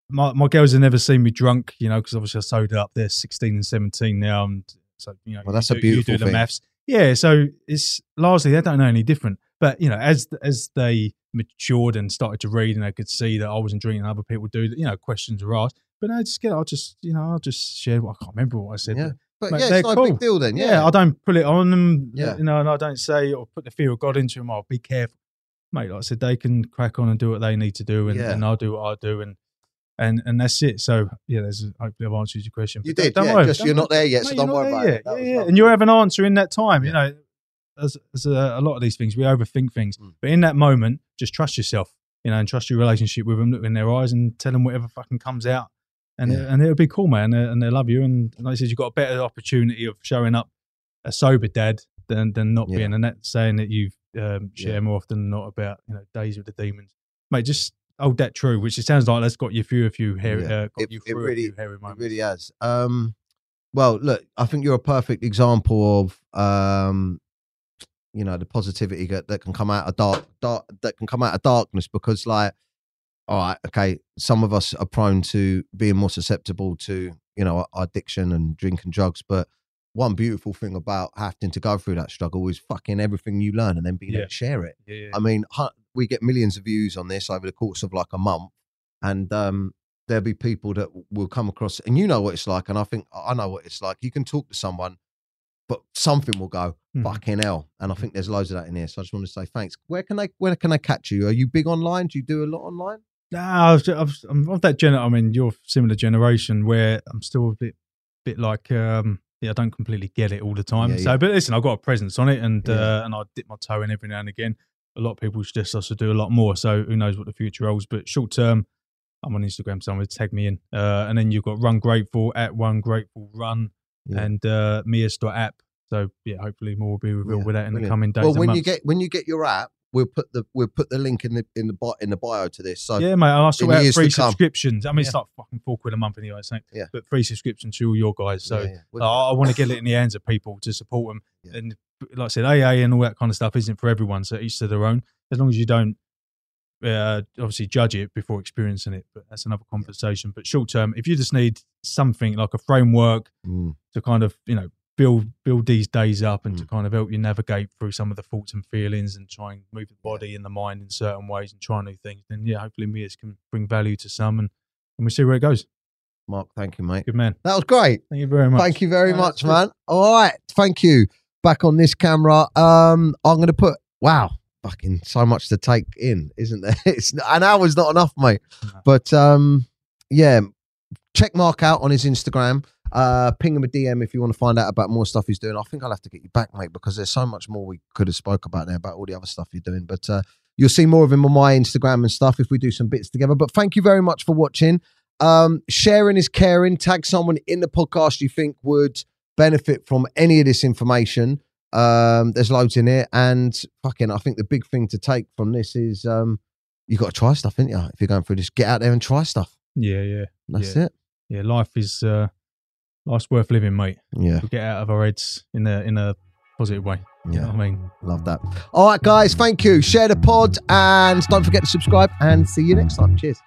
[SPEAKER 3] my my girls have never seen me drunk, you know, because obviously I sold up. They're 16 and 17 now, and so you know,
[SPEAKER 2] Well, that's
[SPEAKER 3] you
[SPEAKER 2] a
[SPEAKER 3] do, you
[SPEAKER 2] beautiful
[SPEAKER 3] do the
[SPEAKER 2] thing.
[SPEAKER 3] maths. Yeah, so it's largely they don't know any different. But you know, as as they matured and started to read, and I could see that I wasn't drinking, and other people do. You know, questions were asked. But I just get, I'll just, you know, I'll just share. What, I can't remember what I said.
[SPEAKER 2] Yeah.
[SPEAKER 3] but-
[SPEAKER 2] But
[SPEAKER 3] Mate,
[SPEAKER 2] yeah, it's not a big deal then.
[SPEAKER 3] yeah,
[SPEAKER 2] Yeah.
[SPEAKER 3] I don't put it on them.
[SPEAKER 2] Yeah.
[SPEAKER 3] you know, and I don't say or put the fear of God into them. I'll be careful, mate. Like I said, they can crack on and do what they need to do, and,
[SPEAKER 2] Yeah.
[SPEAKER 3] and I'll do what I do, and and and that's it. So yeah, there's hopefully I've answered your question.
[SPEAKER 2] you
[SPEAKER 3] But
[SPEAKER 2] did.
[SPEAKER 3] don't
[SPEAKER 2] yeah,
[SPEAKER 3] worry,
[SPEAKER 2] just
[SPEAKER 3] don't
[SPEAKER 2] you're not there yet,
[SPEAKER 3] Mate,
[SPEAKER 2] so don't worry about
[SPEAKER 3] yet.
[SPEAKER 2] it. That
[SPEAKER 3] Yeah, yeah. and you'll have an answer in that time. You know, as as a, a lot of these things, we overthink things,
[SPEAKER 2] Mm.
[SPEAKER 3] but in that moment, just trust yourself. You know, and trust your relationship with them. Look in their eyes and tell them whatever fucking comes out. And,
[SPEAKER 2] Yeah.
[SPEAKER 3] and it'll be cool, man. And, and they love you. And like I said, you've got a better opportunity of showing up a sober dad than than not
[SPEAKER 2] Yeah.
[SPEAKER 3] being. And that's saying that you um, share
[SPEAKER 2] Yeah.
[SPEAKER 3] more often than not about you know days with the demons, mate. Just hold that true, which it sounds like that's got you through a few
[SPEAKER 2] Yeah.
[SPEAKER 3] uh, got
[SPEAKER 2] It-
[SPEAKER 3] you
[SPEAKER 2] it
[SPEAKER 3] through
[SPEAKER 2] really-
[SPEAKER 3] a few hairy
[SPEAKER 2] It really has. Um, well, look, I think you're a perfect example of, um, you know, the positivity that, that can come out of dark, dark, that can come out of darkness. Because, like, all right, okay, some of us are prone to being more susceptible to, you know, addiction and drinking drugs. But one beautiful thing about having to go through that struggle is fucking everything you learn and then being
[SPEAKER 3] Yeah.
[SPEAKER 2] able to share it.
[SPEAKER 3] Yeah, yeah.
[SPEAKER 2] I mean, we get millions of views on this over the course of like a month, and um, there'll be people that will come across, and you know what it's like, and I think I know what it's like. You can talk to someone, but something will go
[SPEAKER 3] Mhm.
[SPEAKER 2] fucking hell, and I think there's loads of that in here. So I just want to say thanks. Where can I where can they catch you? Are you big online? Do you do a lot online?
[SPEAKER 3] Nah, I've, I've, I'm of that gener. I mean, you're similar generation where I'm still a bit, bit like, um, yeah, I don't completely get it all the time.
[SPEAKER 2] Yeah,
[SPEAKER 3] so,
[SPEAKER 2] yeah.
[SPEAKER 3] but listen, I've got a presence on it, and
[SPEAKER 2] Yeah.
[SPEAKER 3] uh, and I dip my toe in every now and again. A lot of people suggest us to do a lot more. So who knows what the future holds? But short term, I'm on Instagram. Someone tag me in, uh, and then you've got Run Grateful at One Grateful Run
[SPEAKER 2] Yeah.
[SPEAKER 3] and uh, MEUS.app. So yeah, hopefully more will be revealed
[SPEAKER 2] Yeah,
[SPEAKER 3] with that in the coming days.
[SPEAKER 2] well, when you get when you get your app, we'll put the we'll put the link in the in the bi- in the bio to this. So
[SPEAKER 3] Yeah, mate. And I sort
[SPEAKER 2] in
[SPEAKER 3] out
[SPEAKER 2] years
[SPEAKER 3] free subscriptions. I mean, it's
[SPEAKER 2] Yeah.
[SPEAKER 3] like fucking four quid a month anyway, I think.
[SPEAKER 2] Yeah.
[SPEAKER 3] But free subscriptions to all your guys. So
[SPEAKER 2] yeah, yeah. We'll-
[SPEAKER 3] I, want to get it in the hands of people to support them. And like I said, AA and all that kind of stuff isn't for everyone. So each to their own. As long as you don't uh, obviously judge it before experiencing it. But that's another conversation. But short term, if you just need something like a framework
[SPEAKER 2] Mm,
[SPEAKER 3] to kind of you know build build these days up and to
[SPEAKER 2] Mm.
[SPEAKER 3] kind of help you navigate through some of the thoughts and feelings and try and move the body and the mind in certain ways and try new things then yeah hopefully MEUS can bring value to some and, and we'll see where it goes
[SPEAKER 2] Mark. Thank you, mate.
[SPEAKER 3] Good man.
[SPEAKER 2] That was great.
[SPEAKER 3] Thank you very much.
[SPEAKER 2] Thank you very
[SPEAKER 3] No,
[SPEAKER 2] much, man. All right. Thank you. Back on this camera. Um, I'm gonna put wow, fucking so much to take in, isn't there? It's an hour's not enough, mate.
[SPEAKER 3] No.
[SPEAKER 2] But um, yeah, check Mark out on his Instagram. Uh, ping him a DM if you want to find out about more stuff he's doing. I think I'll have to get you back, mate, because there's so much more we could have spoke about there about all the other stuff you're doing. But uh, you'll see more of him on my Instagram and stuff if we do some bits together. But thank you very much for watching. Um, sharing is caring. Tag someone in the podcast you think would benefit from any of this information. Um, there's loads in it, and fucking, I think the big thing to take from this is um, you got to try stuff, ain't you? If you're going through this, get out there and try stuff.
[SPEAKER 3] Yeah, yeah,
[SPEAKER 2] That's
[SPEAKER 3] Yeah.
[SPEAKER 2] it.
[SPEAKER 3] yeah. Life is uh, life's worth living, mate.
[SPEAKER 2] Yeah,
[SPEAKER 3] We get out of our heads in a in a positive way. You know
[SPEAKER 2] yeah,
[SPEAKER 3] what I mean.
[SPEAKER 2] love that. All right, guys, thank you. Share the pod, and don't forget to subscribe. And see you next time. Cheers.